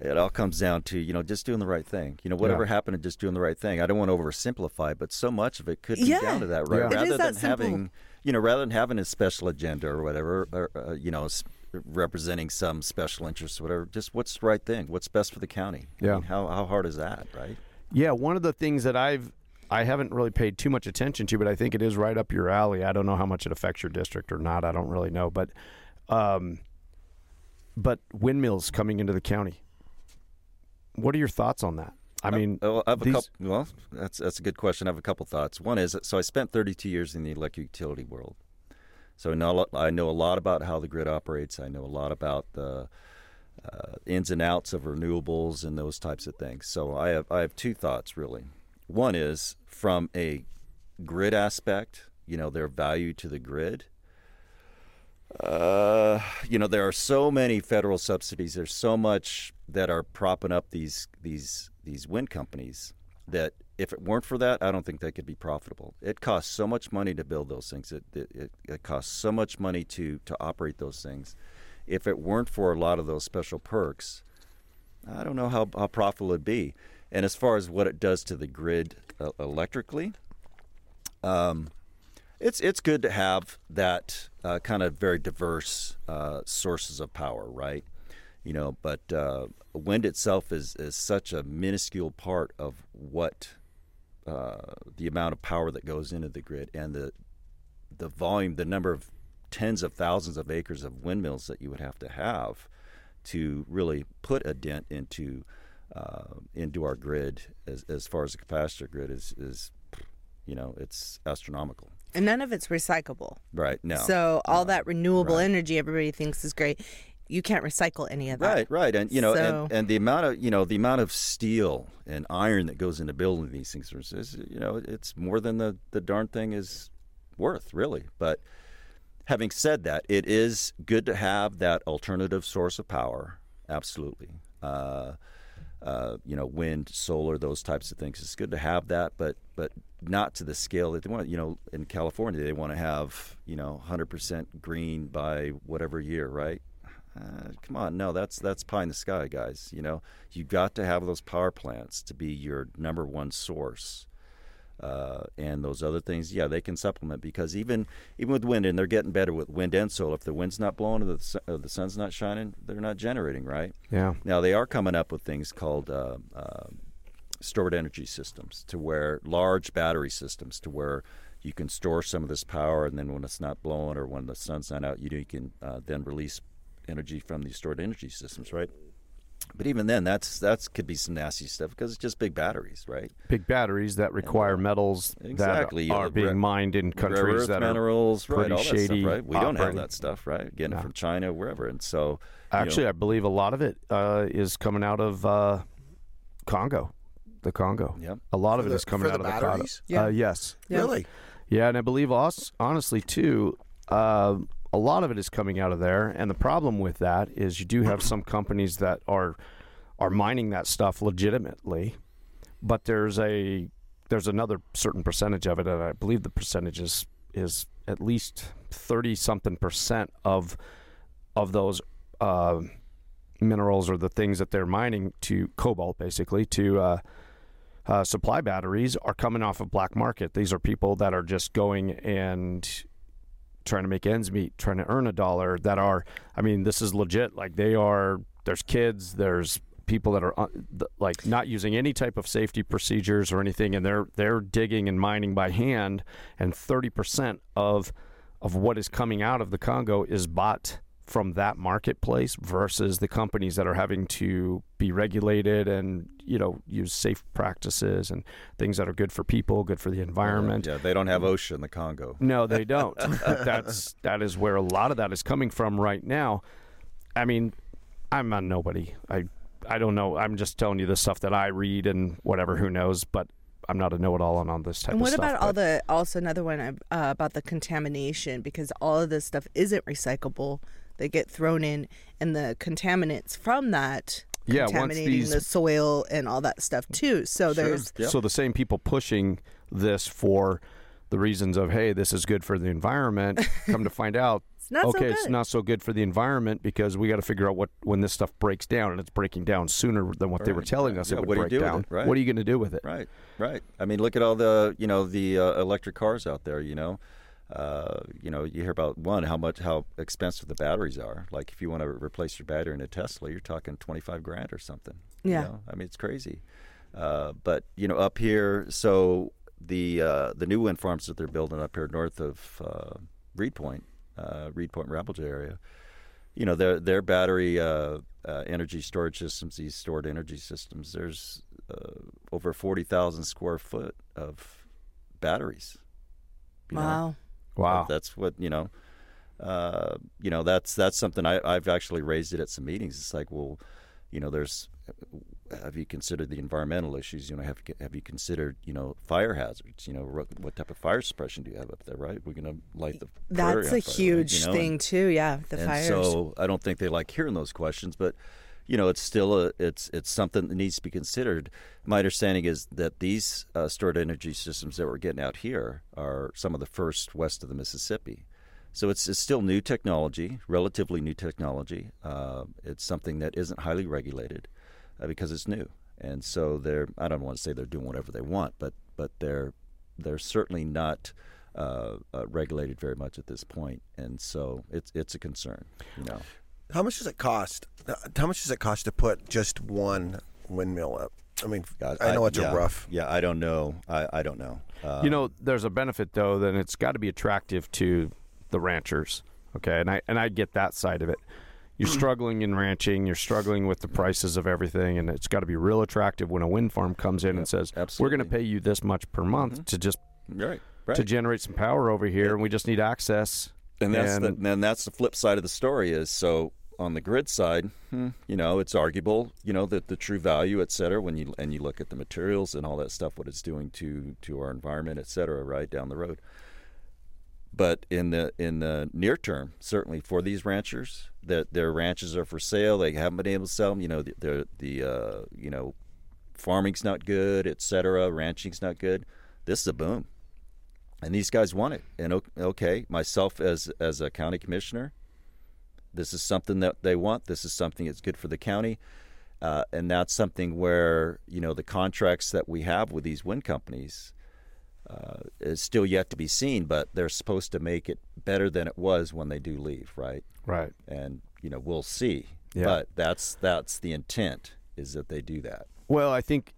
it all comes down to you know just doing the right thing. You know, whatever Yeah. happened to just doing the right thing. I don't want to oversimplify, but so much of it could be Yeah. down to that, right? Yeah. Rather is that than simple. having you know, rather than having a special agenda or whatever, or, uh, you know, representing some special interest or whatever, just what's the right thing? What's best for the county? I Yeah. mean, how how hard is that, right? Yeah, one of the things that I've I haven't really paid too much attention to, but I think it is right up your alley. I don't know how much it affects your district or not. I don't really know, but um, but windmills coming into the county. What are your thoughts on that? I mean, I have a these- couple. Well, that's that's a good question. I have a couple thoughts. One is so I spent 32 years in the electric utility world, so I know a lot- I know a lot about how the grid operates. I know a lot about the uh, ins and outs of renewables and those types of things. So I have I have two thoughts really. One is from a grid aspect. You know, their value to the grid. Uh, you know, there are so many federal subsidies. There's so much that are propping up these these these wind companies that if it weren't for that, I don't think they could be profitable. It costs so much money to build those things. It it, it, costs so much money to to operate those things. If it weren't for a lot of those special perks, I don't know how, how profitable it'd be. And as far as what it does to the grid uh, electrically, um, it's it's good to have that uh, kind of very diverse uh, sources of power, right? You know, but uh, wind itself is is such a minuscule part of what uh, the amount of power that goes into the grid and the the volume, the number of tens of thousands of acres of windmills that you would have to have to really put a dent into uh, into our grid as as far as the capacitor grid is is you know it's astronomical. And none of it's recyclable. Right. No. So all no. that renewable Right. energy everybody thinks is great. You can't recycle any of that. Right, right, and you know, So- and, and the amount of you know the amount of steel and iron that goes into building these things is, you know it's more than the the darn thing is worth, really. But having said that, it is good to have that alternative source of power absolutely. Uh, uh, you know, wind, solar, those types of things. It's good to have that, but but not to the scale that they want. You know, in California, they want to have you know 100% green by whatever year, right? Uh, come on, no, that's that's pie in the sky, guys. You know, you've got to have those power plants to be your number one source. Uh, and those other things, yeah, they can supplement because even even with wind, and they're getting better with wind and solar. If the wind's not blowing or the, or the sun's not shining, they're not generating, right? Yeah. Now they are coming up with things called uh, uh, stored energy systems, to where large battery systems, to where you can store some of this power, and then when it's not blowing or when the sun's not out, you, you can uh, then release energy from these stored energy systems, right? But even then, that's that's could be some nasty stuff because it's just big batteries, right? Big batteries that require metals Exactly, that are rare- being mined in Rare countries earth that are minerals, right? pretty All shady stuff, right? We don't have that stuff, right? Getting No. it from China, wherever, and so you know, Actually, I believe a lot of it uh, is coming out of uh, Congo, the Congo. Yep. A lot of For it the- is coming out the of the Congo. batteries? Yeah. Uh, yes. Yeah. Really? Yeah, and I believe us, honestly too, uh, a lot of it is coming out of there. And the problem with that is you do have some companies that are are mining that stuff legitimately, but there's a there's another certain percentage of it, and I believe the percentage is is at least thirty something percent of of those uh, minerals or the things that they're mining to cobalt, basically to uh, uh, supply batteries are coming off of black market. These are people that are just going and trying to make ends meet, trying to earn a dollar. That are, I mean, this is legit. Like they are. There's kids. There's people that are uh, like not using any type of safety procedures or anything, and they're they're digging and mining by hand. And thirty percent of of what is coming out of the Congo is bought from that marketplace versus the companies that are having to be regulated and you know use safe practices and things that are good for people, good for the environment. Yeah, they don't have OSHA in the Congo. No, they don't. That's that is where a lot of that is coming from right now. I mean, I'm a nobody. I I don't know. I'm just telling you the stuff that I read and whatever. Who knows? But I'm not a know-it-all on, on this type And of what stuff. about all but- the also another one uh, about the contamination because all of this stuff isn't recyclable. They get thrown in, and the contaminants from that Yeah, once contaminating these- the soil and all that stuff too. So there's Yep. So the same people pushing this for the reasons of hey, this is good for the environment. come to find out, it's not so okay, good. it's not so good for the environment because we got to figure out what when this stuff breaks down, and it's breaking down sooner than what they were telling us Yeah, it would what do you break do with down. it, right? What are you going to do with it? Right, right. I mean, look at all the you know the uh, electric cars out there. You know, uh, you know, you hear about one how much how expensive the batteries are. Like if you want to replace your battery in a Tesla, you're talking twenty five grand or something. you Yeah. know? I mean it's crazy. Uh, but you know, up here, so the uh, the new wind farms that they're building up here north of uh, Reed Point, uh, Reed Point, Rapelje area. You know, their their battery uh, uh, energy storage systems, these stored energy systems. There's uh, over forty thousand square foot of batteries. you know? Wow. Wow. That's what you know. Uh, you know, that's that's something I, I've actually raised it at some meetings. It's like, well, you know, there's have you considered the environmental issues? You know, have have you considered you know fire hazards? You know, what, what type of fire suppression do you have up there? Right, we're going to light the prairie That's a fire, right? huge You know, thing and- too. Yeah, the and fires. so I don't think they like hearing those questions, but you know, it's still a it's it's something that needs to be considered. My understanding is that these uh, stored energy systems that we're getting out here are some of the first west of the Mississippi. So it's, it's still new technology, relatively new technology. Uh, it's something that isn't highly regulated uh, because it's new, and so they're I don't want to say they're doing whatever they want, but but they're they're certainly not uh, uh, regulated very much at this point. and so it's it's a concern, you know. How much does it cost? uh, How much does it cost to put just one windmill up? I mean, God, I know it's yeah, a rough. Yeah, I don't know. I, I don't know. Uh, you know, there's a benefit though, then it's got to be attractive to the ranchers. Okay, and I and I get that side of it. You're struggling in ranching. You're struggling with the prices of everything, and it's got to be real attractive when a wind farm comes in and says, absolutely. "We're going to pay you this much per month to just right, right. to generate some power over here, and we just need access." And that's the, and- then that's the flip side of the story is so on the grid side, hmm, you know, it's arguable, you know, that the true value, et cetera, when you and you look at the materials and all that stuff, what it's doing to to our environment, et cetera, right down the road. But in the in the near term, certainly for these ranchers, that their ranches are for sale, they haven't been able to sell them. You know, the the, the uh, you know, farming's not good, et cetera. Ranching's not good. This is a boom, and these guys want it. And okay, myself as as a county commissioner, this is something that they want. This is something that's good for the county. Uh, and that's something where you know the contracts that we have with these wind companies uh, is still yet to be seen, but they're supposed to make it better than it was when they do leave, right? Right. And you know we'll see, Yeah. but that's that's the intent is that they do that. Well, I think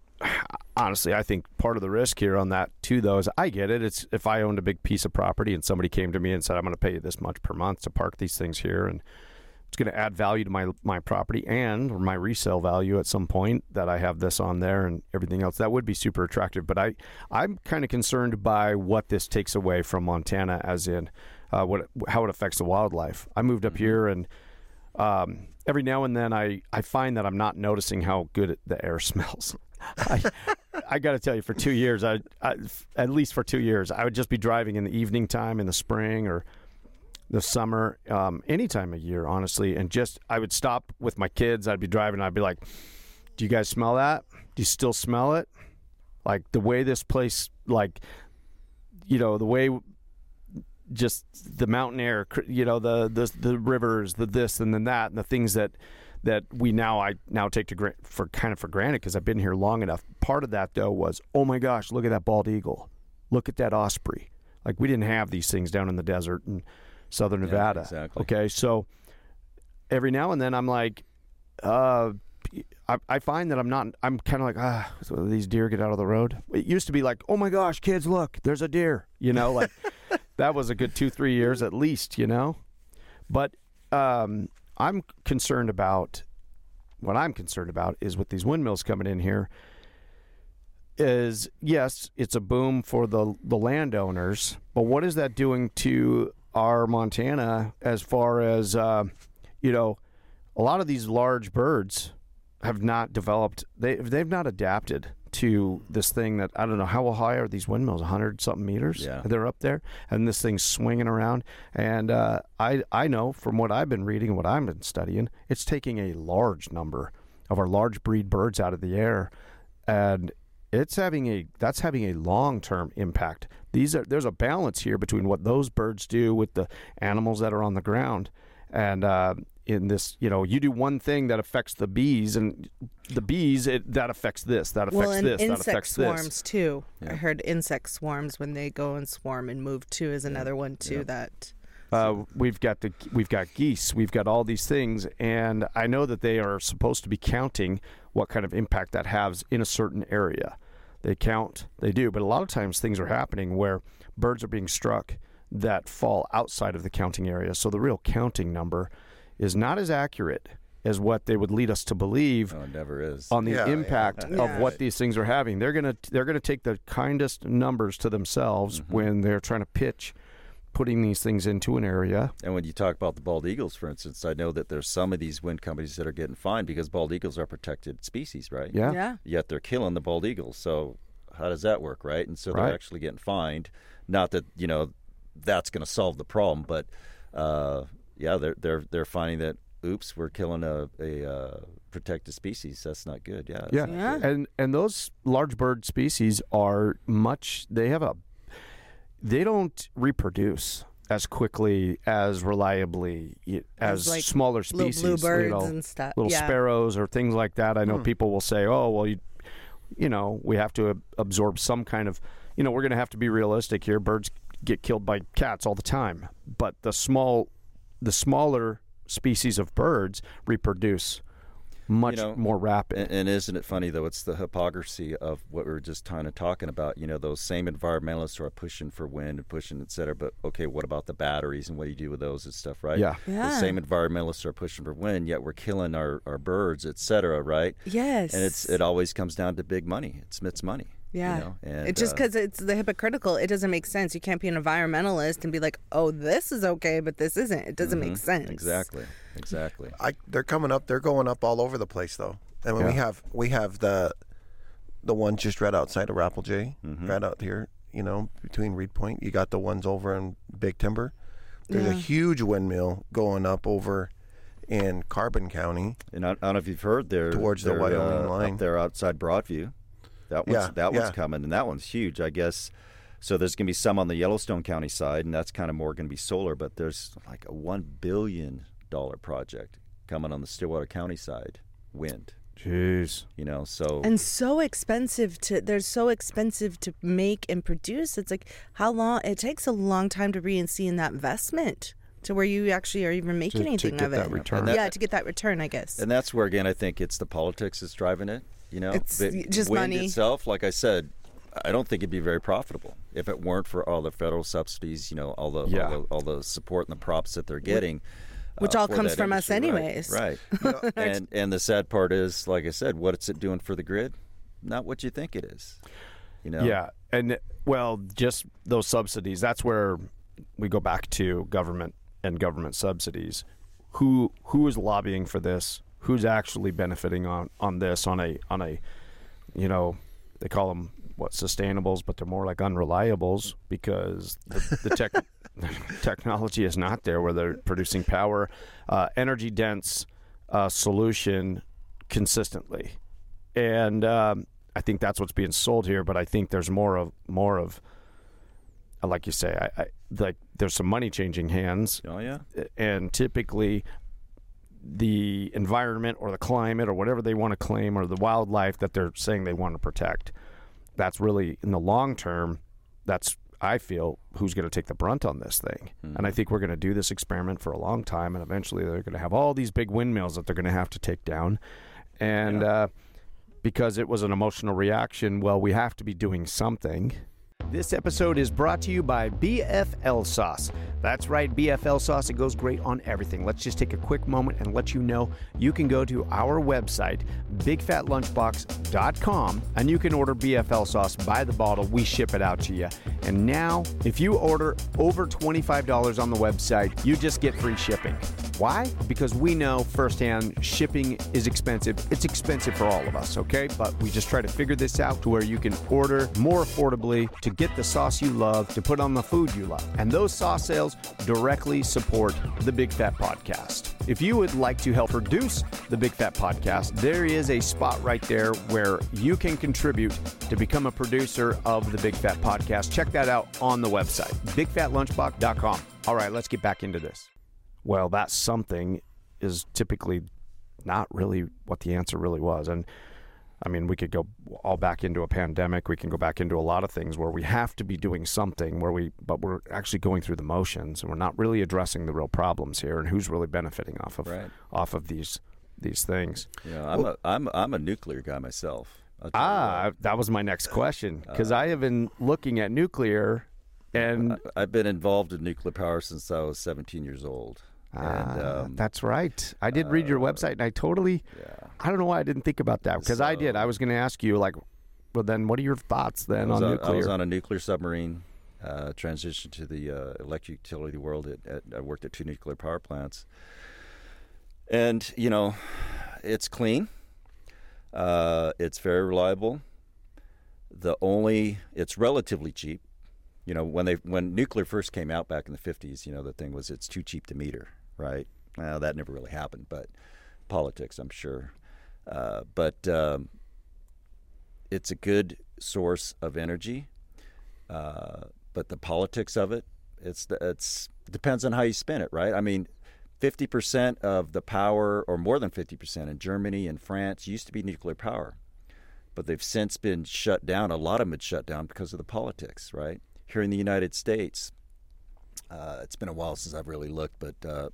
honestly, I think part of the risk here on that too, though, is I get it. It's if I owned a big piece of property and somebody came to me and said, "I'm going to pay you this much per month to park these things here," and it's going to add value to my my property and or my resale value at some point that I have this on there and everything else. That would be super attractive. But I I'm kind of concerned by what this takes away from Montana, as in uh, what how it affects the wildlife. I moved up here and. Um, every now and then, I, I find that I'm not noticing how good the air smells. I, I got to tell you, for two years, I, I at least for two years, I would just be driving in the evening time in the spring or the summer, um, any time of year, honestly, and just I would stop with my kids. I'd be driving. I'd be like, "Do you guys smell that? Do you still smell it? Like the way this place, like, you know, the way." Just the mountain air, you know, the the the rivers, the this and then that, and the things that that we now I now take to gra- for kind of for granted because I've been here long enough. Part of that though was, oh my gosh, look at that bald eagle, look at that osprey. Like we didn't have these things down in the desert in southern Yeah, Nevada. exactly. Okay, so every now and then I'm like, uh, I, I find that I'm not. I'm kind of like, ah, so these deer get out of the road. It used to be like, oh my gosh, kids, look, there's a deer. You know, like that was a good two, three years at least. You know, but um, I'm concerned about what I'm concerned about is with these windmills coming in here. Is yes, it's a boom for the the landowners, but what is that doing to our Montana as far as uh, you know? A lot of these large birds have not developed. They they've not adapted to this thing that I don't know how high are these windmills? hundred something meters. Yeah. they're up there, and this thing's swinging around. And uh, I I know from what I've been reading, what I've been studying, it's taking a large number of our large breed birds out of the air, and it's having a that's having a long term impact. These are there's a balance here between what those birds do with the animals that are on the ground, and uh, in this, you know, you do one thing that affects the bees, and the bees it, that affects this, that affects well, and this, that insect affects swarms this. too. Yeah. I heard insect swarms when they go and swarm and move too is another one too. Yeah. That Uh, we've got the we've got geese, we've got all these things, and I know that they are supposed to be counting what kind of impact that has in a certain area. They count, they do, but a lot of times things are happening where birds are being struck that fall outside of the counting area. So the real counting number is not as accurate as what they would lead us to believe No, it never is. on the Yeah, yeah. impact Yeah. of what these things are having. They're gonna they're gonna take the kindest numbers to themselves Mm-hmm. when they're trying to pitch putting these things into an area. And when you talk about the bald eagles, for instance, I know that there's some of these wind companies that are getting fined because bald eagles are protected species, right? Yeah. yeah. Yet they're killing the bald eagles. So how does that work, right? And so they're actually getting fined. Not that you know that's going to solve the problem, but uh, yeah, they're they're they're finding that oops, we're killing a a uh, protected species. That's not good. Yeah. Yeah. Yeah. good. And and those large bird species are much they have a they don't reproduce as quickly as reliably as, As, like, smaller Little species, bluebirds you know, and stuff. little yeah. sparrows or things like that. I know Hmm. people will say, "Oh, well, you you know, we have to absorb some kind of, you know, we're going to have to be realistic here. Birds get killed by cats all the time, but the small the smaller species of birds reproduce much know, more rapid. And, and isn't it funny though? It's the hypocrisy of what we were just kind of talking about. You know, those same environmentalists who are pushing for wind and pushing, et cetera. But okay, what about the batteries and what do you do with those and stuff, right? Yeah. yeah. The same environmentalists are pushing for wind, yet we're killing our, our birds, et cetera, right? Yes. And it's it always comes down to big money. It's it's money. Yeah. You know? and, It's just uh, because it's the hypocritical. It doesn't make sense. You can't be an environmentalist and be like, "Oh, this is okay, but this isn't." It doesn't make mhm, sense. Exactly. Exactly. I, they're coming up. They're going up all over the place though. And when we have we have the the one just right outside of Rapelje, Mhm. right out here, you know, between Reed Point. You got the ones over in Big Timber. There's a huge windmill going up over in Carbon County. And I, I don't know if you've heard there Towards the they're, Wyoming uh, line. up there outside Broadview. That one's Yeah, that one's yeah. coming, and that one's huge. I guess. So there's going to be some on the Yellowstone County side, and that's kind of more going to be solar. But there's like a one billion dollar project coming on the Stillwater County side, wind. Jeez. You know, so and so expensive to they're so expensive to make and produce it's like how long it takes a long time to reinsee in that investment to where you actually are even making To- to anything get of that it return. And that- yeah to get that return i guess And that's where again I think it's the politics that's driving it. You know, It's The just wind money. itself. Like I said, I don't think it'd be very profitable if it weren't for all the federal subsidies. You know, all the Yeah. all, the, all the support and the props that they're getting. Which uh, all comes that from us industry. Right, anyways. Right. and and the sad part is, like I said, what's it doing for the grid? Not what you think it is. You know. Yeah, and well, just those subsidies. That's where we go back to government and government subsidies. Who who is lobbying for this? Who's actually benefiting on on this on a on a, you know, they call them what sustainables, but they're more like unreliables because the, the tech technology is not there where they're producing power, uh, energy dense uh, solution consistently, and um, I think that's what's being sold here. But I think there's more of more of, like you say, I, I like there's some money changing hands, Oh yeah. and typically the environment or the climate or whatever they want to claim or the wildlife that they're saying they want to protect. That's really in the long term. That's I feel who's going to take the brunt on this thing. And I think we're going to do this experiment for a long time, and eventually they're going to have all these big windmills that they're going to have to take down, and uh, because it was an emotional reaction, well, we have to be doing something. This episode is brought to you by BFL Sauce. That's right, BFL Sauce. It goes great on everything. Let's just take a quick moment and let you know you can go to our website, bigfatlunchbox.com, and you can order BFL Sauce by the bottle. We ship it out to you. And now, if you order over $25 on the website, you just get free shipping. Why? Because we know firsthand shipping is expensive. It's expensive for all of us, okay? But we just try to figure this out to where you can order more affordably to get the sauce you love to put on the food you love. And those sauce sales directly support the Big Fat Podcast. If you would like to help produce the Big Fat Podcast, there is a spot right there where you can contribute to become a producer of the Big Fat Podcast. Check that out on the website, bigfatlunchbox.com. All right, let's get back into this. Well, that something is typically not really what the answer really was. And I mean, we could go all back into a pandemic. We can go back into a lot of things where we have to be doing something where we, but we're actually going through the motions and we're not really addressing the real problems here and who's really benefiting off of Right. off of these these things. Yeah, I'm a I'm I'm a nuclear guy myself. I'll tell you Ah, that was my next question because I have been looking at nuclear and I've been involved in nuclear power since I was 17 years old. And Ah, um, that's right. I did read your website and I totally yeah. I don't know why I didn't think about that because I did. I was going to ask you like, well, then what are your thoughts then on on, nuclear? I was on a nuclear submarine. Uh, transitioned to the uh, electric utility world. At, at, I worked at two nuclear power plants, and you know, it's clean. Uh, it's very reliable. The only it's relatively cheap. You know, when they when nuclear first came out back in the fifties, you know, the thing was it's too cheap to meter, right? Well, that never really happened, but politics, I'm sure. Uh, but um, it's a good source of energy. Uh, but the politics of it, it's it's depends on how you spin it, right? I mean, fifty percent of the power, or more than fifty percent, in Germany and France used to be nuclear power, but they've since been shut down. A lot of them had shut down because of the politics, right? Here in the United States, uh, it's been a while since I've really looked, but uh,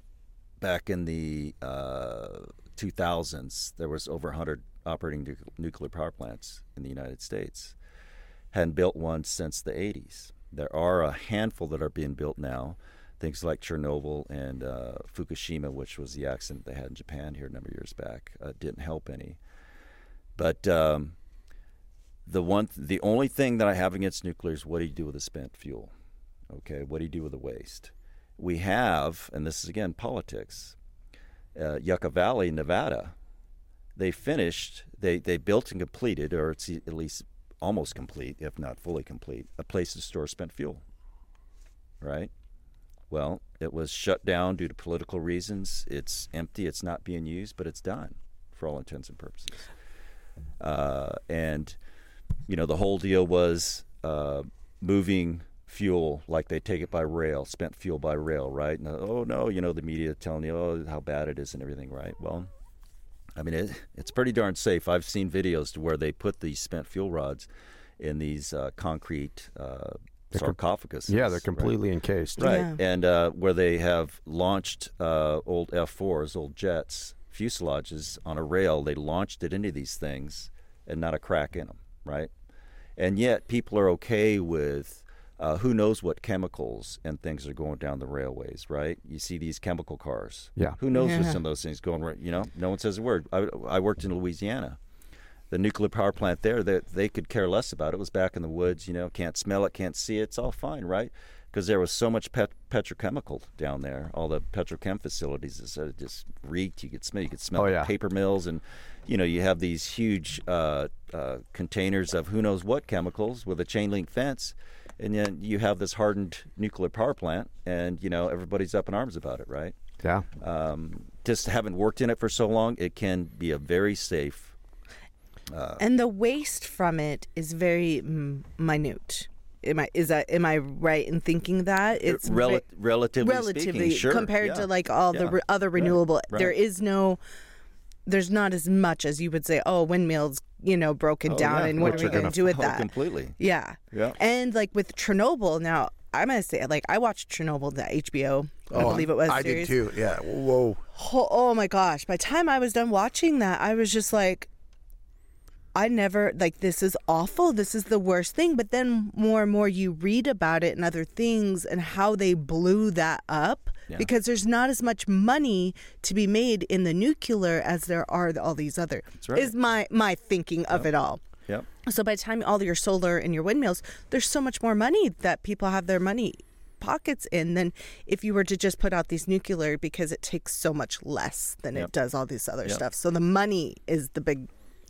back in the uh, 2000s, there was over 100 operating nu- nuclear power plants in the United States. Hadn't built one since the 80s. There are a handful that are being built now. Things like Chernobyl and uh, Fukushima, which was the accident they had in Japan here a number of years back, uh, didn't help any. But um, the one, the only thing that I have against nuclear is what do you do with the spent fuel? Okay, what do you do with the waste? We have, and this is again politics. Uh, Yucca Valley, Nevada, they finished, they they built and completed, or it's at least almost complete, if not fully complete, a place to store spent fuel. Right? Well, it was shut down due to political reasons. It's empty, it's not being used, but it's done for all intents and purposes. Uh, and, you know, the whole deal was uh, moving fuel like they take it by rail, spent fuel by rail, right? And, oh, no, you know, the media telling you, oh, how bad it is and everything, right? Well, I mean, it, it's pretty darn safe. I've seen videos to where they put these spent fuel rods in these uh, concrete uh, sarcophagus. Yeah, they're completely encased. Right, Yeah. and uh, where they have launched uh, old F4s, old jets, fuselages on a rail, they launched it into these things and not a crack in them, right? And yet people are okay with uh, who knows what chemicals and things are going down the railways, right? You see these chemical cars. Yeah. Who knows what's Yeah. in those things going right? You know, no one says a word. I, I worked in Louisiana. The nuclear power plant there, they, they could care less about it. It was back in the woods, you know, can't smell it, can't see it. It's all fine, right? Because there was so much pet- petrochemical down there. All the petrochem facilities is, uh, just reeked. You could smell. You could smell Oh, the yeah. paper mills, and you know, you have these huge uh, uh, containers of who knows what chemicals with a chain link fence, and then you have this hardened nuclear power plant, and you know, everybody's up in arms about it, right? Yeah. Um, just having worked in it for so long, it can be a very safe. and the waste from it is very mm, minute. Am I is that am I right in thinking that it's rel- ve- relatively, relatively speaking, sure, compared yeah. to like all the re- other renewable? There right. is no. There's not as much as you would say. Oh, windmills, you know, broken Oh, down, yeah, and what which are we going gonna do with that? completely. Yeah. Yeah. And like with Chernobyl, now I'm gonna say like I watched Chernobyl, the HBO. oh, I believe it was. I series. did too. Yeah. Whoa. Oh, oh my gosh! By the time I was done watching that, I was just like, I never like this is awful. This is the worst thing. But then more and more you read about it and other things and how they blew that up Yeah. because there's not as much money to be made in the nuclear as there are all these other. right. Is my my thinking of it all. Yep. So by the time all your solar and your windmills, there's so much more money that people have their money pockets in than if you were to just put out these nuclear because it takes so much less than Yep. it does all this other Yep. stuff. So the money is the big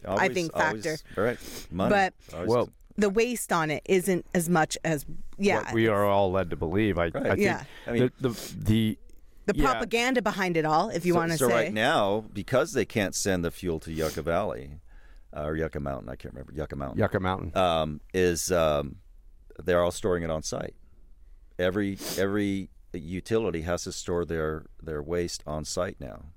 I Always- think always- factor. Money. But- Always- Well, the waste on it isn't as much as yeah. what we are all led to believe. I, I think Yeah. I mean- the, the the the yeah. propaganda behind it all, if you so, want to so say. right now, because they can't send the fuel to Yucca Valley uh, or Yucca Mountain, I can't remember Yucca Mountain. Yucca Mountain. um, is um, they're all storing it on site. Every every utility has to store their their waste on site now.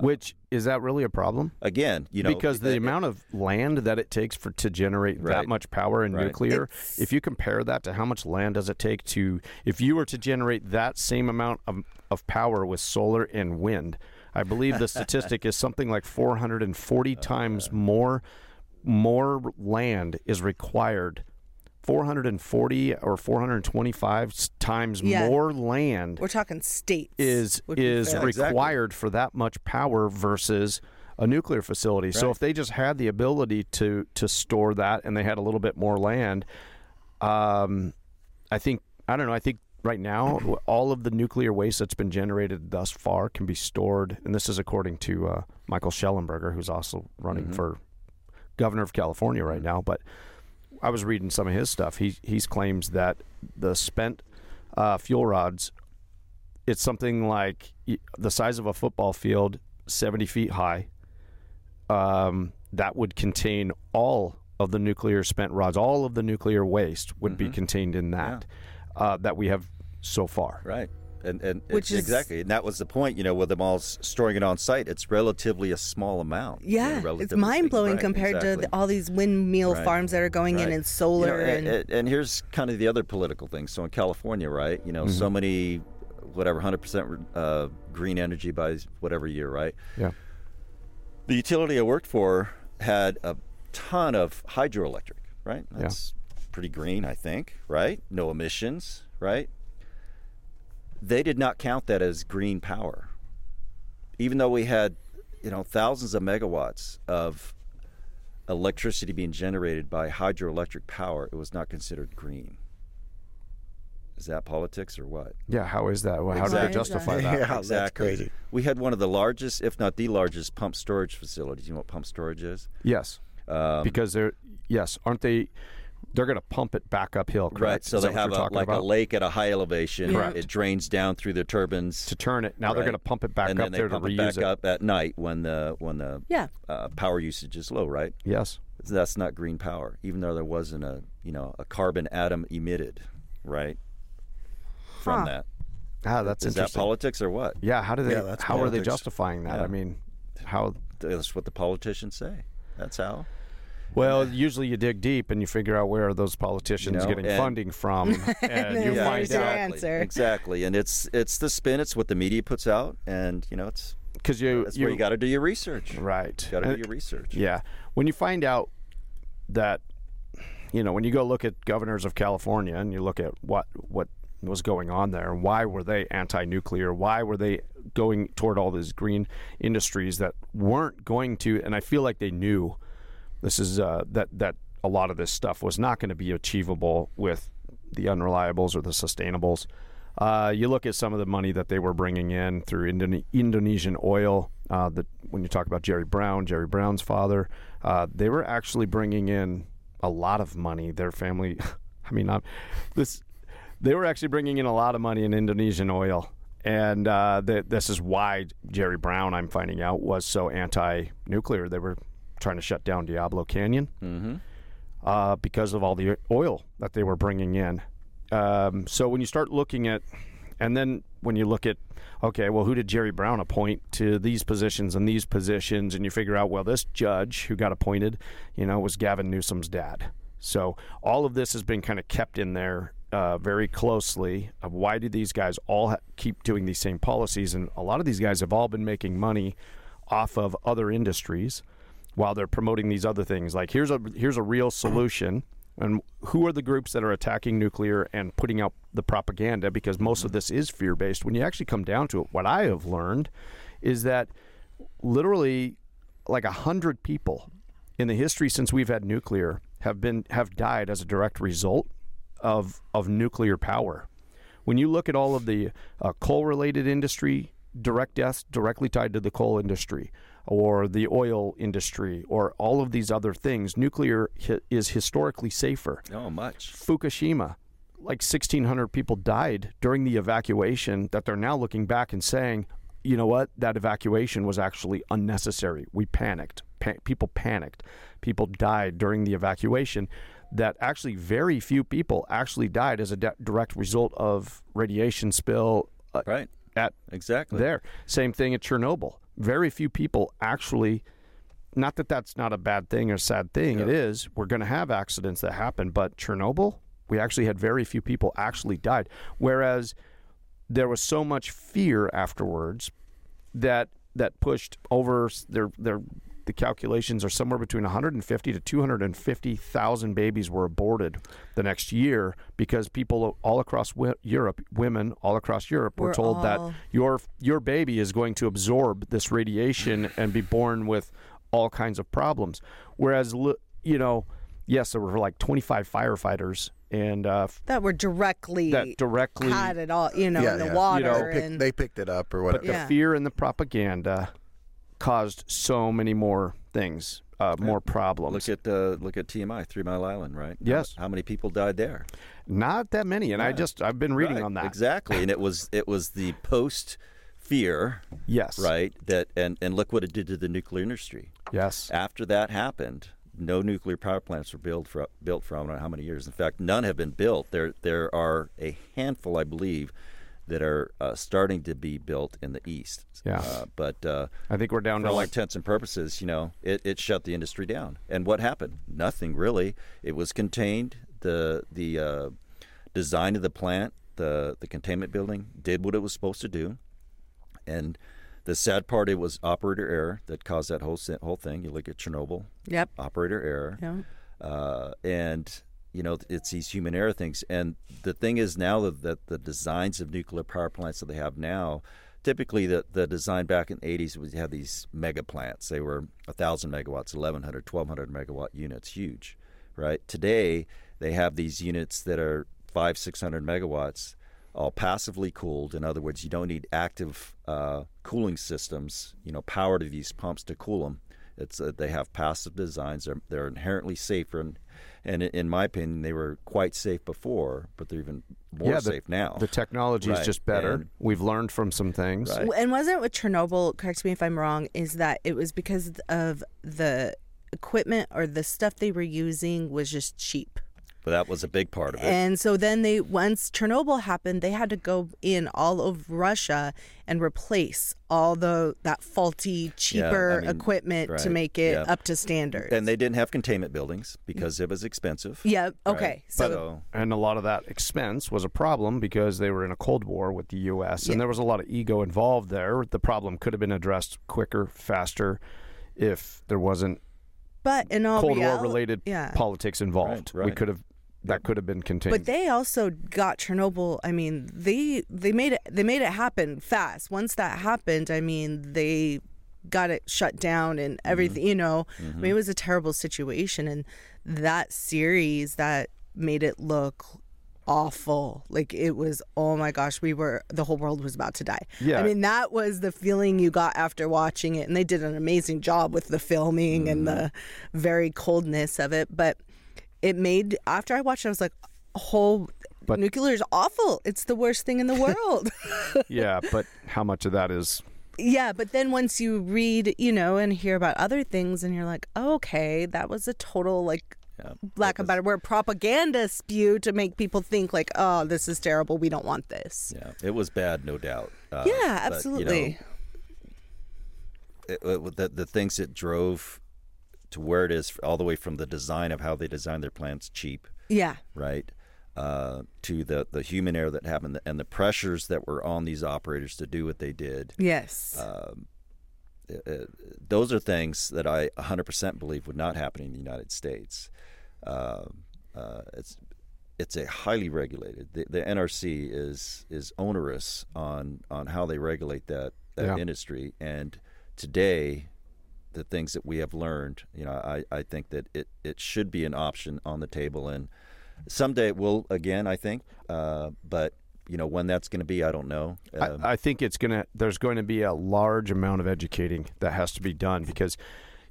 Which is that really a problem? Again, you know, because the it- amount of land that it takes for to generate that much power in Right. nuclear, It's- if you compare that to how much land does it take to, if you were to generate that same amount of, of power with solar and wind, I believe the statistic is something like 440 times more more land is required. 440 or 425 times Yeah. more land We're talking states. is is fair. Yeah, exactly. required for that much power versus a nuclear facility. So if they just had the ability to to store that and they had a little bit more land, um, I think I don't know. I think right now all of the nuclear waste that's been generated thus far can be stored, and this is according to uh, Michael Shellenberger, who's also running Mhm. for governor of California right now. But I was reading some of his stuff. He he claims that the spent uh, fuel rods it's something like the size of a football field, 70 feet high. Um, that would contain all of the nuclear spent rods, all of the nuclear waste would be Mhm. contained in that uh, that we have so far. right, and and Which it's- is- exactly, and that was the point. You know, with them all storing it on site, it's relatively a small amount. you know, Yeah, it's mind blowing. Right, compared exactly. to the, all these windmill Right. farms that are going in and solar You know, and, and, and here's kind of the other political thing. So in California, right? You know, so many, whatever, hundred percent uh, green energy by whatever year, right? Yeah. The utility I worked for had a ton of hydroelectric, right? Yeah. That's pretty green, I think, right? No emissions, right? They did not count that as green power, even though we had, you know, thousands of megawatts of electricity being generated by hydroelectric power. It was not considered green. Is that politics or what? Yeah, how is that? Well, How do Exactly. they justify that? Yeah, that's exactly. crazy. We had one of the largest, if not the largest, pump storage facilities. You know what pump storage is? Yes, Um, because there yes, aren't they? They're going to pump it back uphill, correct? Right. So Is they have you're a, talking like a lake at a high elevation. Correct. It drains down through the turbines. to turn it. Now they're going to pump it back and up then they there to pump it reuse back it. up at night when the when the Yeah. uh, power usage is low, right? Yes. That's not green power, even though there wasn't a you know a carbon atom emitted, right? From Huh. that. Ah, that's Is that interesting. politics or what? yeah. How do they? Yeah, that's how are they justifying that? Yeah. I mean, how? That's what the politicians say. That's how. Well, usually you dig deep and you figure out where are those politicians You know, getting and- funding from, and then you Yeah, find there's your out answer. Exactly, and it's it's the spin. It's what the media puts out, and you know it's because you that's where you got to do your research. right. Got to do your research. Yeah. When you find out that, you know, when you go look at governors of California and you look at what what was going on there, why were they anti-nuclear? Why were they going toward all these green industries that weren't going to? And I feel like they knew this is uh, that that a lot of this stuff was not going to be achievable with the unreliables or the sustainables. Uh, you look at some of the money that they were bringing in through Indone- Indonesian oil. Uh, that when you talk about Jerry Brown, Jerry Brown's father, uh, they were actually bringing in a lot of money. Their family, I mean, not this. They were actually bringing in a lot of money in Indonesian oil, and uh, th- this is why Jerry Brown, I'm finding out, was so anti-nuclear. They were trying to shut down Diablo Canyon Mm-hmm. uh, because of all the oil that they were bringing in. Um, so when you start looking at, and then when you look at, okay, well, who did Jerry Brown appoint to these positions and these positions, and you figure out, well, this judge who got appointed, you know, was Gavin Newsom's dad. So all of this has been kind of kept in there uh, very closely. Of why do these guys all ha- keep doing these same policies? And a lot of these guys have all been making money off of other industries while they're promoting these other things. Like here's a here's a real solution. And who are the groups that are attacking nuclear and putting out the propaganda? Because most of this is fear based. When you actually come down to it, what I have learned is that literally like a hundred people in the history since we've had nuclear have been have died as a direct result of of nuclear power. When you look at all of the uh, coal related industry, direct deaths directly tied to the coal industry or the oil industry or all of these other things, nuclear hi- is historically safer. Oh, much. Fukushima, like 1,600 people died during the evacuation that they're now looking back and saying, you know what, that evacuation was actually unnecessary. We panicked. Pa- people panicked. People died during the evacuation. That actually, very few people actually died as a de- direct result of radiation spill uh, Right. at Exactly. there. Same thing at Chernobyl. Very few people actually. Not that that's not a bad thing or sad thing. It Yeah. is. We're going to have accidents that happen, but Chernobyl, we actually had very few people actually died. Whereas there was so much fear afterwards that that pushed over their their the calculations are somewhere between 150 to 250,000 babies were aborted the next year because people all across wi- Europe, women all across Europe, were We're told that your your baby is going to absorb this radiation and be born with all kinds of problems. Whereas, you know, yes, there were like 25 firefighters and uh, That were directly that directly had it all, you know, Yeah, in the yeah. water You know, They picked, and they picked it up or But whatever. the Yeah. fear and the propaganda caused so many more things, uh, more problems. Look at uh, look at TMI, Three Mile Island, right? Yes. How, how many people died there? Not that many, and I just I've been reading Right, on that. exactly, and it was it was the post fear, Yes. right? That and and look what it did to the nuclear industry. Yes. After that happened, no nuclear power plants were built for built for I don't know how many years. In fact, none have been built. There there are a handful, I believe, that are uh, starting to be built in the east. Yeah. Uh, but uh, I think we're down for to all like intents and purposes, you know, it, it shut the industry down. And what happened? Nothing really. It was contained. The the uh, design of the plant, the the containment building, did what it was supposed to do. And the sad part, it was operator error that caused that whole si- whole thing. You look at Chernobyl, yep, operator error, yeah. uh, and you know it's these human error things. And the thing is now that, the designs of nuclear power plants that they have now, typically the the design back in the 80s was you had these mega plants. They were 1,000 megawatts, 1,100, 1,200 megawatt units, huge, right? Today they have these units that are five, 600 megawatts. All passively cooled. In other words, you don't need active uh, cooling systems, you know, power to these pumps to cool them. It's uh, they have passive designs. They're they're inherently safer, and, and in my opinion, they were quite safe before, but they're even more Yeah, the- safe now. The technology is just better. and- We've learned from some things. Right. And wasn't it with Chernobyl, correct me if I'm wrong, is that it was because of the equipment or the stuff they were using was just cheap. But that was a big part of it. And so then they once Chernobyl happened, they had to go in all of Russia and replace all the that faulty, cheaper mean, equipment to make it yeah. up to standards. and they didn't have containment buildings because it was expensive. yeah, right? okay. So so uh, And a lot of that expense was a problem because they were in a Cold War with the U.S. Yeah. and there was a lot of ego involved there. The problem could have been addressed quicker, faster, if there wasn't but in all Cold reali- War related yeah. politics involved. Right, We could have that could have been contained. But they also got Chernobyl. I mean, they they made it they made it happen fast. Once that happened, I mean, they got it shut down and Mm-hmm. everything. You know, I mean, it was a terrible situation, and that series that made it look awful. Like it was. Oh my gosh, we were the whole world was about to die. Yeah. I mean, that was the feeling you got after watching it, and they did an amazing job with the filming and the very coldness of it, but it made after I watched it, I was like, whole But- nuclear is awful. It's the worst thing in the world. yeah, but how much of that is yeah, but then once you read, you know, and hear about other things, and you're like, oh, okay, that was a total like. Yeah, Lack of better word, propaganda spew to make people think like, oh, this is terrible. We don't want this. yeah, it was bad, no doubt. Uh, Yeah, but, you know, absolutely. it, it- the, the things that drove to where it is, all the way from the design of how they design their plants cheap, yeah, right, uh, to the, the human error that happened and the pressures that were on these operators to do what they did. yes, uh, those are things that I 100% believe would not happen in the United States. Uh, uh, it's it's a highly regulated. The, the NRC is is onerous on on how they regulate that that Yeah. industry. And today, the things that we have learned, you know, I, I think that it, it should be an option on the table. And someday it will again. I think, uh, but you know when that's going to be, I don't know. Um, I, I think it's gonna. There's going to be a large amount of educating that has to be done because,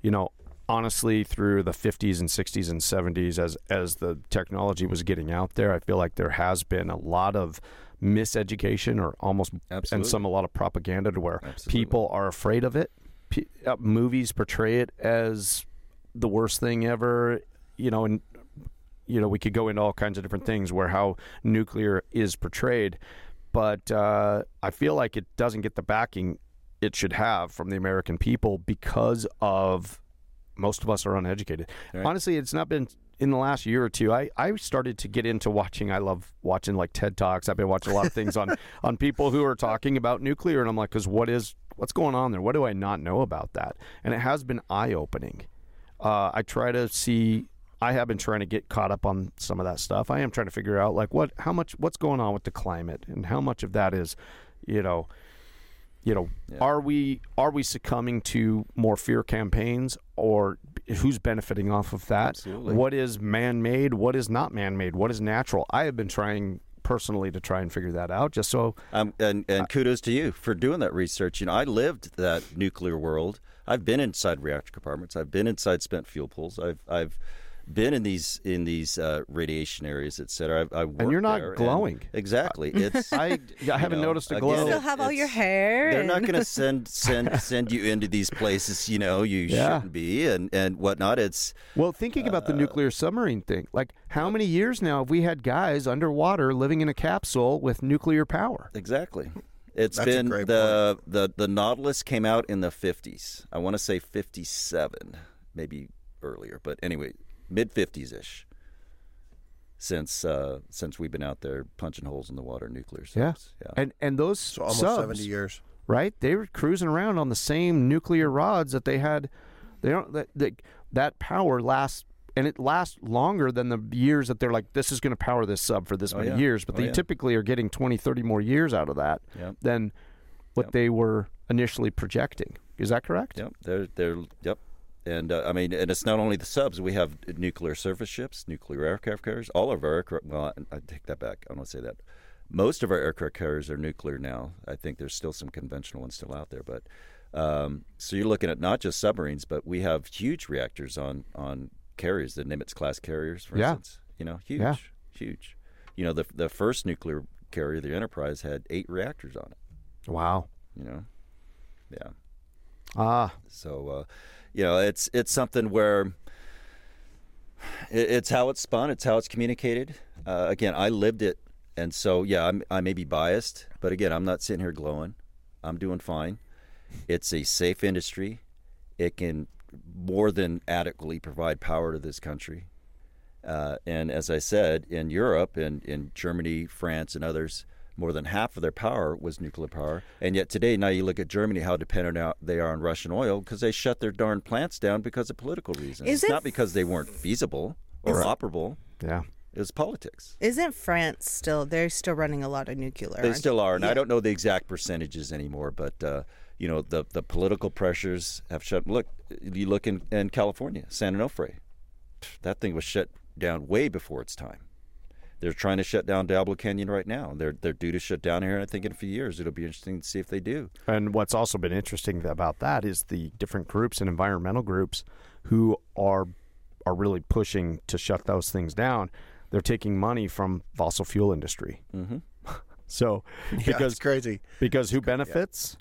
you know, honestly, through the 50s and 60s and 70s, as as the technology was getting out there, I feel like there has been a lot of miseducation or almost and some a lot of propaganda to where Absolutely. people are afraid of it. P- uh, movies portray it as the worst thing ever. You know, and you know we could go into all kinds of different things where how nuclear is portrayed, but uh, I feel like it doesn't get the backing it should have from the American people because of most of us are uneducated. Right. Honestly, it's not been in the last year or two. I, I started to get into watching. I love watching like TED talks. I've been watching a lot of things on on people who are talking about nuclear, and I'm like, because what is what's going on there? What do I not know about that? And it has been eye opening. Uh, I try to see. I have been trying to get caught up on some of that stuff. I am trying to figure out like what, how much, what's going on with the climate, and how much of that is, you know, you know, Yeah. are we are we succumbing to more fear campaigns, or who's benefiting off of that? Absolutely. What is man-made? What is not man-made? What is natural? I have been trying personally to try and figure that out, just so Um, and and kudos to you for doing that research. You know, I lived that nuclear world. I've been inside reactor compartments. I've been inside spent fuel pools. I've I've been in these in these uh, radiation areas, et cetera. I've, I and you're not glowing. exactly. It's I I haven't know, noticed a again, glow. still have all your hair. they're not going to send send send you into these places. You know, you Yeah. shouldn't be and and whatnot. It's Well, thinking about the nuclear submarine thing, like how many years now have we had guys underwater living in a capsule with nuclear power? Exactly. It's That's a been great the, the the Nautilus came out in the 50s. I want to say 57, maybe earlier, but anyway, mid 50s ish. Since uh, since we've been out there punching holes in the water, nuclear Yeah. subs. Yeah. And and those So almost subs, 70 years. right? They were cruising around on the same nuclear rods that they had. They don't that that, that power lasts and it lasts longer than the years that they're like this is going to power this sub for this Oh, many yeah. years, but Oh, they yeah. typically are getting 20, 30 more years out of that Yep. than what Yep. they were initially projecting. Is that correct? Yep. They're they're yep. And uh, I mean, and it's not only the subs. We have nuclear surface ships, nuclear aircraft carriers. All of our aircraft. Well, I, I take that back. I don't want to say that. Most of our aircraft carriers are nuclear now. I think there's still some conventional ones still out there, but Um, so you're looking at not just submarines, but we have huge reactors on on carriers, the Nimitz class carriers, for Yeah. instance. You know, huge, Yeah. huge. You know, the the first nuclear carrier, the Enterprise, had eight reactors on it. Wow. You know, yeah. Ah, So, uh, you know, it's it's something where it, it's how it's spun, it's how it's communicated. Uh, again, I lived it, and so yeah, I'm, I may be biased, but again, I'm not sitting here glowing. I'm doing fine. It's a safe industry. It can more than adequately provide power to this country. Uh, and as I said, in Europe and in Germany, France, and others, more than half of their power was nuclear power. And yet today, now you look at Germany, how dependent they are on Russian oil because they shut their darn plants down because of political reasons. Is it's it- not because they weren't feasible or operable. yeah. It was politics. Isn't France still? They're still running a lot of nuclear. They still are, and Yeah. I don't know the exact percentages anymore, but uh, you know the the political pressures have shut. Look, you look in, in California, San Onofre, that thing was shut down way before its time. They're trying to shut down Diablo Canyon right now. They're they're due to shut down here. I think in a few years it'll be interesting to see if they do. And what's also been interesting about that is the different groups and environmental groups who are are really pushing to shut those things down. They're taking money from fossil fuel industry. Mm-hmm. So because it's crazy. because who benefits?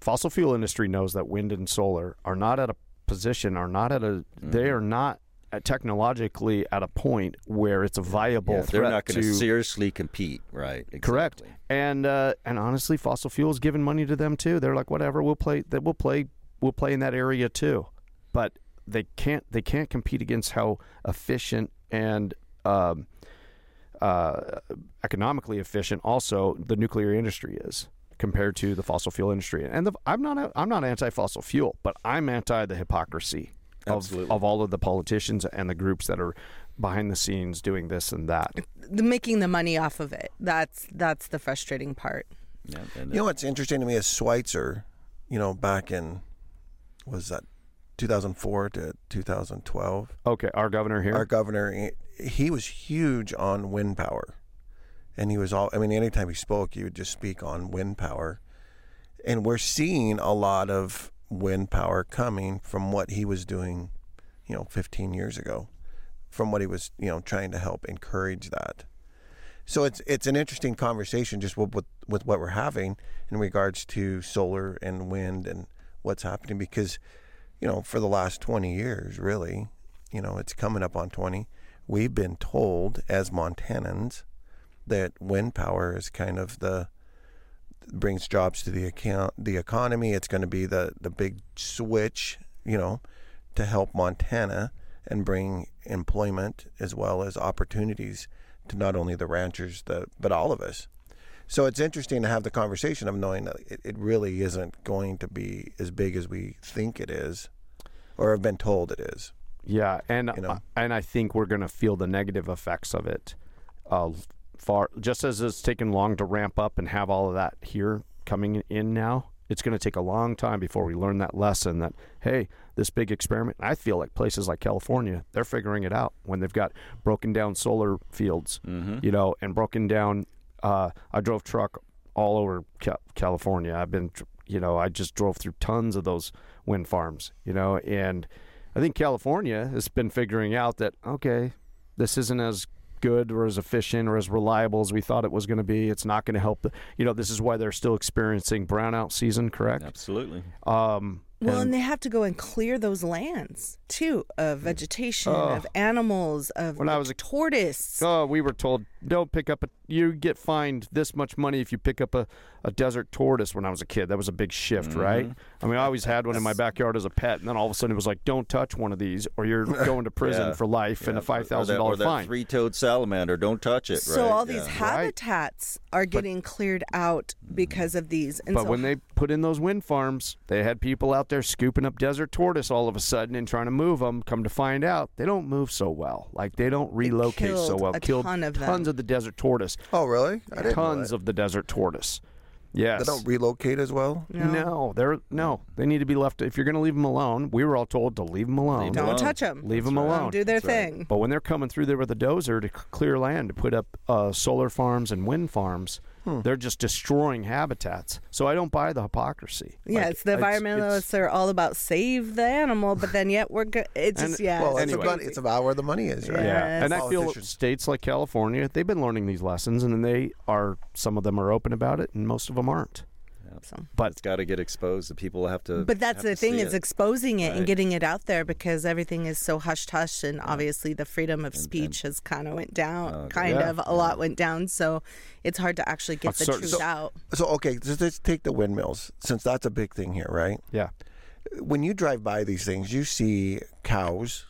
Fossil fuel industry knows that wind and solar are not at a position, are not at a, they are not at technologically at a point where it's a viable Yeah, threat they're not going to seriously compete, right? Correct. And uh, and honestly, fossil fuels giving money to them too. They're like, whatever, we'll play. That we'll play. We'll play in that area too. But they can't. They can't compete against how efficient and um, uh, economically efficient also the nuclear industry is compared to the fossil fuel industry. And the, I'm not. I'm not anti-fossil fuel, but I'm anti the hypocrisy of, of all of the politicians and the groups that are behind the scenes doing this and that. the making the money off of it. That's that's the frustrating part. Yeah, and You know what's interesting to me is Schweitzer, you know, back in was that 2004 to 2012. Okay, our governor here. Our governor, he- he was huge on wind power, and he was all. I mean, anytime he spoke, he would just speak on wind power, and we're seeing a lot of wind power coming from what he was doing, you know, 15 years ago, from what he was, you know, trying to help encourage that. So it's it's an interesting conversation just with, with with what we're having in regards to solar and wind and what's happening because you know for the last 20 years really you know it's coming up on 20 we've been told as Montanans that wind power is kind of the brings jobs to the account the economy it's going to be the the big switch you know to help Montana and bring employment as well as opportunities to not only the ranchers the, but all of us so it's interesting to have the conversation of knowing that it, it really isn't going to be as big as we think it is or have been told it is Yeah, and You know? and I think we're going to feel the negative effects of it. Uh, far just as it's taken long to ramp up and have all of that here coming in now, it's going to take a long time before we learn that lesson. That hey, this big experiment. I feel like places like California, they're figuring it out when they've got broken down solar fields, you know, and broken down. Uh, I drove truck all over California. I've been, you know, I just drove through tons of those wind farms, you know, and I think California has been figuring out that okay, this isn't as good or as efficient or as reliable as we thought it was going to be. It's not going to help the, you know, this is why they're still experiencing brownout season, correct? absolutely. Um, Well, and- and they have to go and clear those lands too of vegetation, Oh. of animals, of When I was a- tortoise. Oh, we were told don't pick up a. You get fined this much money if you pick up a, a desert tortoise. When I was a kid, that was a big shift, mm-hmm. right? I mean, I always had one in my backyard as a pet, and then all of a sudden it was like, don't touch one of these, or you're going to prison Yeah. for life and Yeah, a five or thousand that- dollar or that fine. Three-toed salamander, don't touch it. so right? all these Yeah. habitats are getting cleared out mm-hmm. because of these. And But so when they put in those wind farms, they had people out there scooping up desert tortoise all of a sudden and trying to move them. Come to find out, they don't move so well. Like they don't relocate so killed well. a Killed ton of them. tons of the desert tortoise. oh really I didn't know Tons that. of the desert tortoise. Yes. they don't relocate as well no, No, they're no. They need to be left. If you're going to leave them alone, we were all told to leave them alone. Leave 'em don't alone. touch them. Leave them right. alone. Do their That's right. thing. But when they're coming through there with a dozer to clear land to put up uh, solar farms and wind farms, Hmm. They're just destroying habitats. So I don't buy the hypocrisy. Yeah, Like, it's the environmentalists are all about save the animal, but then yet we're good. It's And- just yeah. well, it's it's, anyway. about, it's about where the money is, right? Yeah, and I feel states like California, they've been learning these lessons, and then they are. Some of them are open about it, and most of them aren't. So- But It's got to get exposed. The people have to. But that's the thing is it. exposing it and getting it out there because everything is so hush hush and obviously the freedom of And- speech has kind of went down, Oh, kind yeah. of a lot went down. So it's hard to actually get A the certain- truth so- out. So okay, just let's take the windmills since that's a big thing here, right? yeah, When you drive by these things, you see cows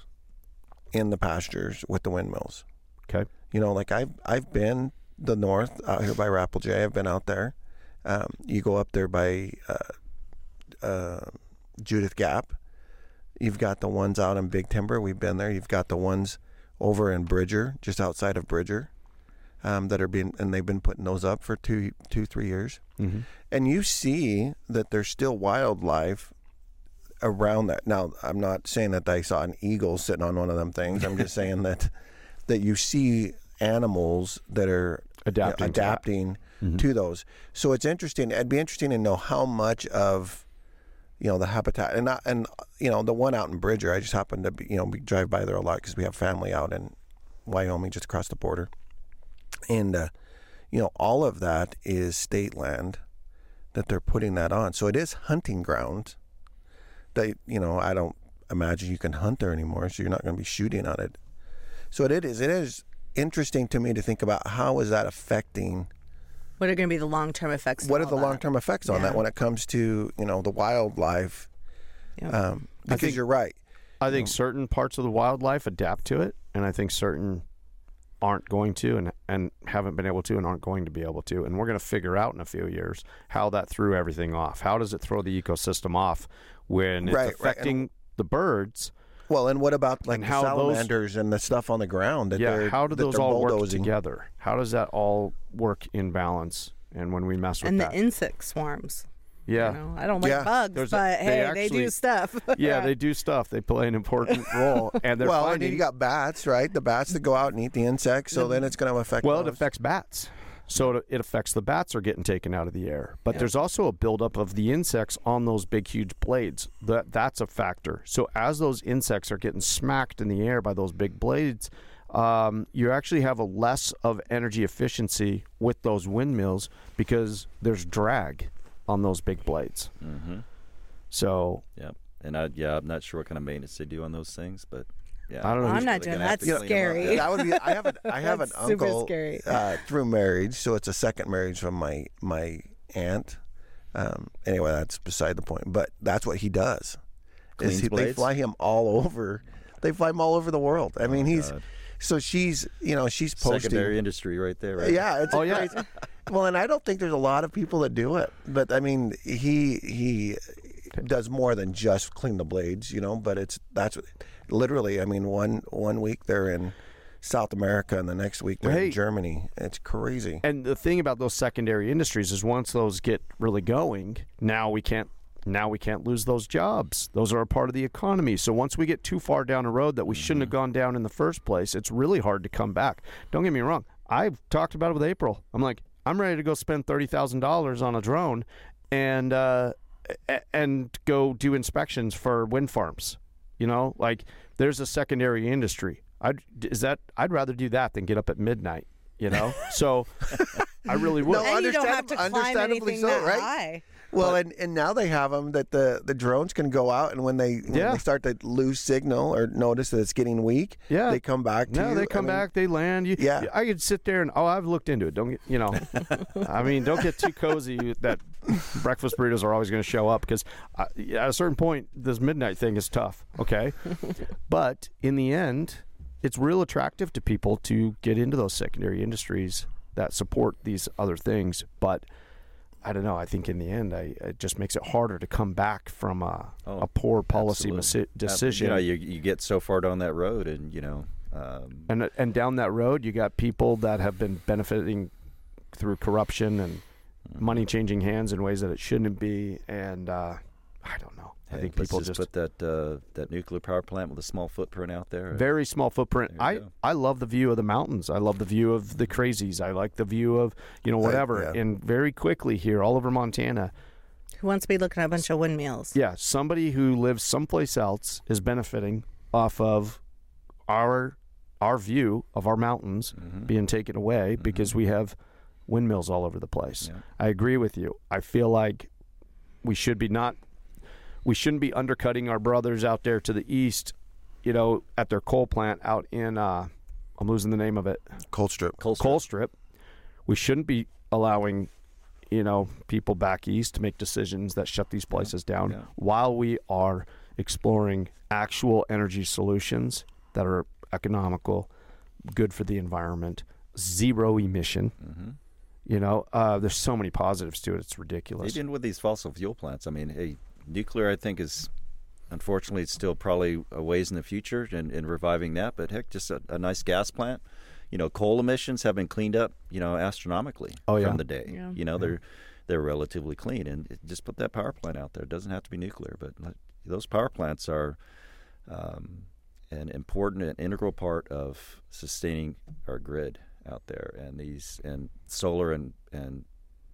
in the pastures with the windmills. okay, You know, like I've I've been the north out here by Rapple I've been out there. Um, you go up there by uh, uh, Judith Gap. You've got the ones out in Big Timber. We've been there. You've got the ones over in Bridger, just outside of Bridger, um, that are being and they've been putting those up for two, two, three years. mm-hmm. And you see that there's still wildlife around that. Now, I'm not saying that I saw an eagle sitting on one of them things. I'm just saying that that you see animals that are Adapting adapting Mhm. to those. So it's interesting. It'd be interesting to know how much of you know the habitat and I, and you know the one out in Bridger. I just happen to be you know we drive by there a lot because we have family out in Wyoming, just across the border, and uh, you know all of that is state land that they're putting that on. So it is hunting ground. They you know I don't imagine you can hunt there anymore, so you're not going to be shooting on it. So it is it is interesting to me to think about how is that affecting What are going to be the long term effects? what are the long term effects on that when it comes to you know the wildlife Yeah. um, because think- you're right I think certain parts of the wildlife adapt to it, and I think certain aren't going to, and and haven't been able to, and aren't going to be able to. And we're going to figure out in a few years how that threw everything off. How does it throw the ecosystem off when it's Right, right, affecting the birds? Well and what about like And the how those- salamanders and the stuff on the ground that yeah, how do that those they're all work together? How does that all work in balance? And when we mess with and that, the insect swarms. yeah, You know, I don't like Yeah. bugs, There's a- but they hey, they actually- do stuff. yeah, they do stuff. They play an important role, and they're well and you got bats right the bats that go out and eat the insects so then it's going to affect Well, it affects bats. So it- it affects the bats are getting taken out of the air. But Yeah. there's also a buildup of the insects on those big, huge blades. That that's a factor. So as those insects are getting smacked in the air by those big blades, um, you actually have a less of energy efficiency with those windmills because there's drag on those big blades. Mm-hmm. So Yeah, and I yeah, I'm not sure what kind of maintenance they do on those things, but yeah, I don't know. I'm not doing gonna that's to clean 'em scary. that would be i have an i have an super uncle scary. uh, through marriage so it's a second marriage from my my aunt um, anyway that's beside the point but that's what he does is he, they fly him all over they fly him all over the world i mean he's God. so she's you know she's posting secondary industry right there. Right? yeah it's Oh, yeah. crazy- well and i don't think there's a lot of people that do it but i mean he he does more than just clean the blades you know but it's that's what- literally i mean one one week they're in south america and the next week they're Hey. in germany it's crazy And the thing about those secondary industries is once those get really going, now we can't now we can't lose those jobs. Those are a part of the economy. So once we get too far down a road that we shouldn't have gone down in the first place, it's really hard to come back. Don't get me wrong. I've talked about it with April. I'm like, I'm ready to go spend thirty thousand dollars on a drone and uh, and go do inspections for wind farms. You know, like there's a secondary industry. I'd is that I'd rather do that than get up at midnight. You know, so I really would. No, and you don't have understand- to climb understandably anything so, that right? high. well and, and now they have them that the, the drones can go out and when they when Yeah. they start to lose signal or notice that it's getting weak Yeah. they come back to No, you. they I come mean, back, they land. You, Yeah. I could sit there and oh, I've looked into it. Don't get, you know, I mean, don't get too cozy. That breakfast burritos are always going to show up because uh, at a certain point, this midnight thing is tough. Okay, but in the end, it's real attractive to people to get into those secondary industries that support these other things. But I don't know. I think in the end, I, it just makes it harder to come back from a, Oh, a poor policy masi- decision. You know, you you get so far down that road, and you know, um, and and down that road you got people that have been benefiting through corruption and money changing hands in ways that it shouldn't be and uh, i don't know I Hey, think let's people just, just, put that uh, that nuclear power plant with a small footprint out there. very small footprint. I go. I love the view of the mountains. I love the view of the crazies. I like the view of you know I- whatever. yeah. And very quickly here, all over Montana, Who wants to be looking at a bunch of windmills? yeah, somebody who lives someplace else is benefiting off of our our view of our mountains Mhm. being taken away because we have windmills all over the place. Yeah. I agree with you. I feel like we should be not we shouldn't be undercutting our brothers out there to the east, you know, at their coal plant out in uh I'm losing the name of it. Colstrip. Coal strip. Colstrip. We shouldn't be allowing you know people back east to make decisions that shut these places down Yeah. while we are exploring actual energy solutions that are economical, good for the environment, zero emission. hmm You know, uh, there's so many positives to it. It's ridiculous. Even with these fossil fuel plants, I mean, hey, nuclear, I think is unfortunately it's still probably a ways in the future in, in reviving that. But heck, just a, a nice gas plant. You know, coal emissions have been cleaned up, you know, astronomically Oh, yeah. from the day. Yeah. You know, they're they're relatively clean, and it- just put that power plant out there. It doesn't have to be nuclear, but those power plants are um, an important and integral part of sustaining our grid out there. And these and solar and and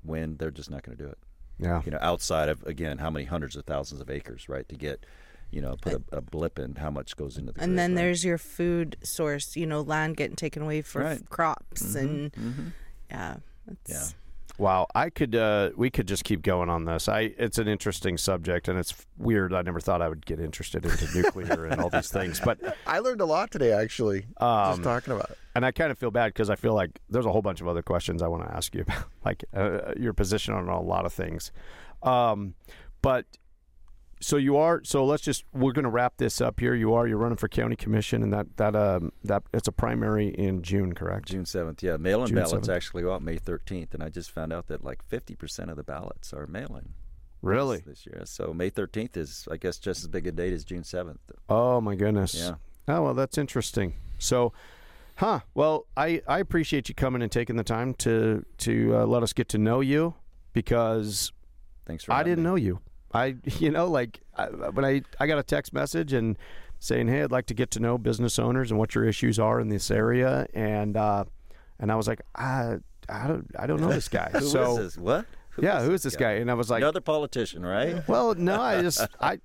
wind, they're just not going to do it yeah. you know, outside of again how many hundreds of thousands of acres, right, to get, you know, put a, a blip in how much goes into the. And grid, then right? there's your food source, you know, land getting taken away for f- Right. crops and Mhm. yeah. It's, Wow, I could. Uh, we could just keep going on this. I. It's an interesting subject, and it's weird. I never thought I would get interested into nuclear and all these things, but I learned a lot today, actually, um, just talking about it. And I kind of feel bad because I feel like there's a whole bunch of other questions I want to ask you about, like uh, your position on a lot of things. Um, but so you are. So let's just we're going to wrap this up here. You are. You're running for county commission, and that that um that it's a primary in June, correct? June seventh, yeah, mail-in June ballots 7th. actually go out May thirteenth, and I just found out that like fifty percent of the ballots are mail-in. Really? this, this year. So May thirteenth is, I guess, just as big a date as June seventh. Oh my goodness. Yeah. Oh well, that's interesting. So, huh? Well, I I appreciate you coming and taking the time to to uh, let us get to know you because Thanks for. I didn't me. know you. I you know like I, when I I got a text message and saying hey I'd like to get to know business owners and what your issues are in this area and uh, and I was like I I don't I don't know this guy Who is so this? What? Who yeah who is this guy and I was like Another politician, right? well, no, I just I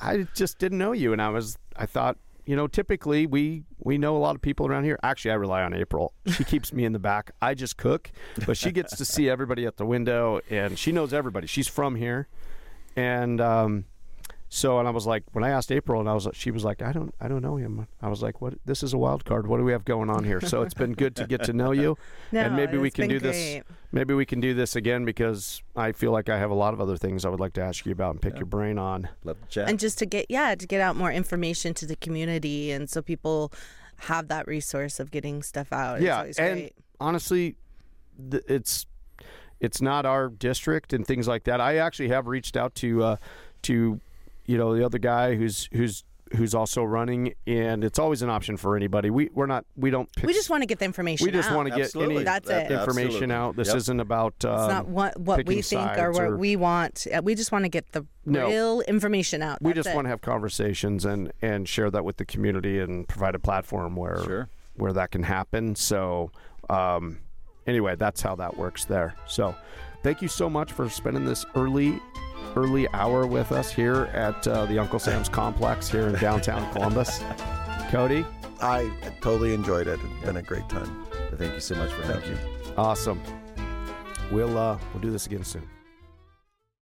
I just didn't know you, and I was I thought you know typically we we know a lot of people around here. Actually, I rely on April. She keeps me in the back. I just cook, but she gets to see everybody at the window, and she knows everybody. She's from here, and um, so and I was like when I asked April, and I was she was like I don't I don't know him. I was like what this is a wild card. What do we have going on here? So it's been good to get to know you, No, and maybe we can been do this. Maybe we can do this again because I feel like I have a lot of other things I would like to ask you about and pick Yeah. your brain on. Love to chat. And just to get yeah, to get out more information to the community and so people have that resource of getting stuff out. It's yeah, always and great. honestly, th- it's it's not our district and things like that. I actually have reached out to uh, to you know the other guy who's who's who's also running, and it's always an option for anybody. We we're not we don't pick. We just want to get the information we just out. want to get any That's it. information Absolutely. out. This Yep. isn't about. Um, It's not what what we think or what or- we want. Uh, We just want to get the No. real information out. we just it. want to have conversations and and share that with the community and provide a platform where Sure. where that can happen. So, um, anyway, that's how that works there. So, thank you so much for spending this early, early hour with us here at uh, the Uncle Sam's Complex here in downtown Columbus. Cody, I totally enjoyed it. It's been a great time. Thank you so much for Thank having me. awesome. We'll uh, we'll do this again soon.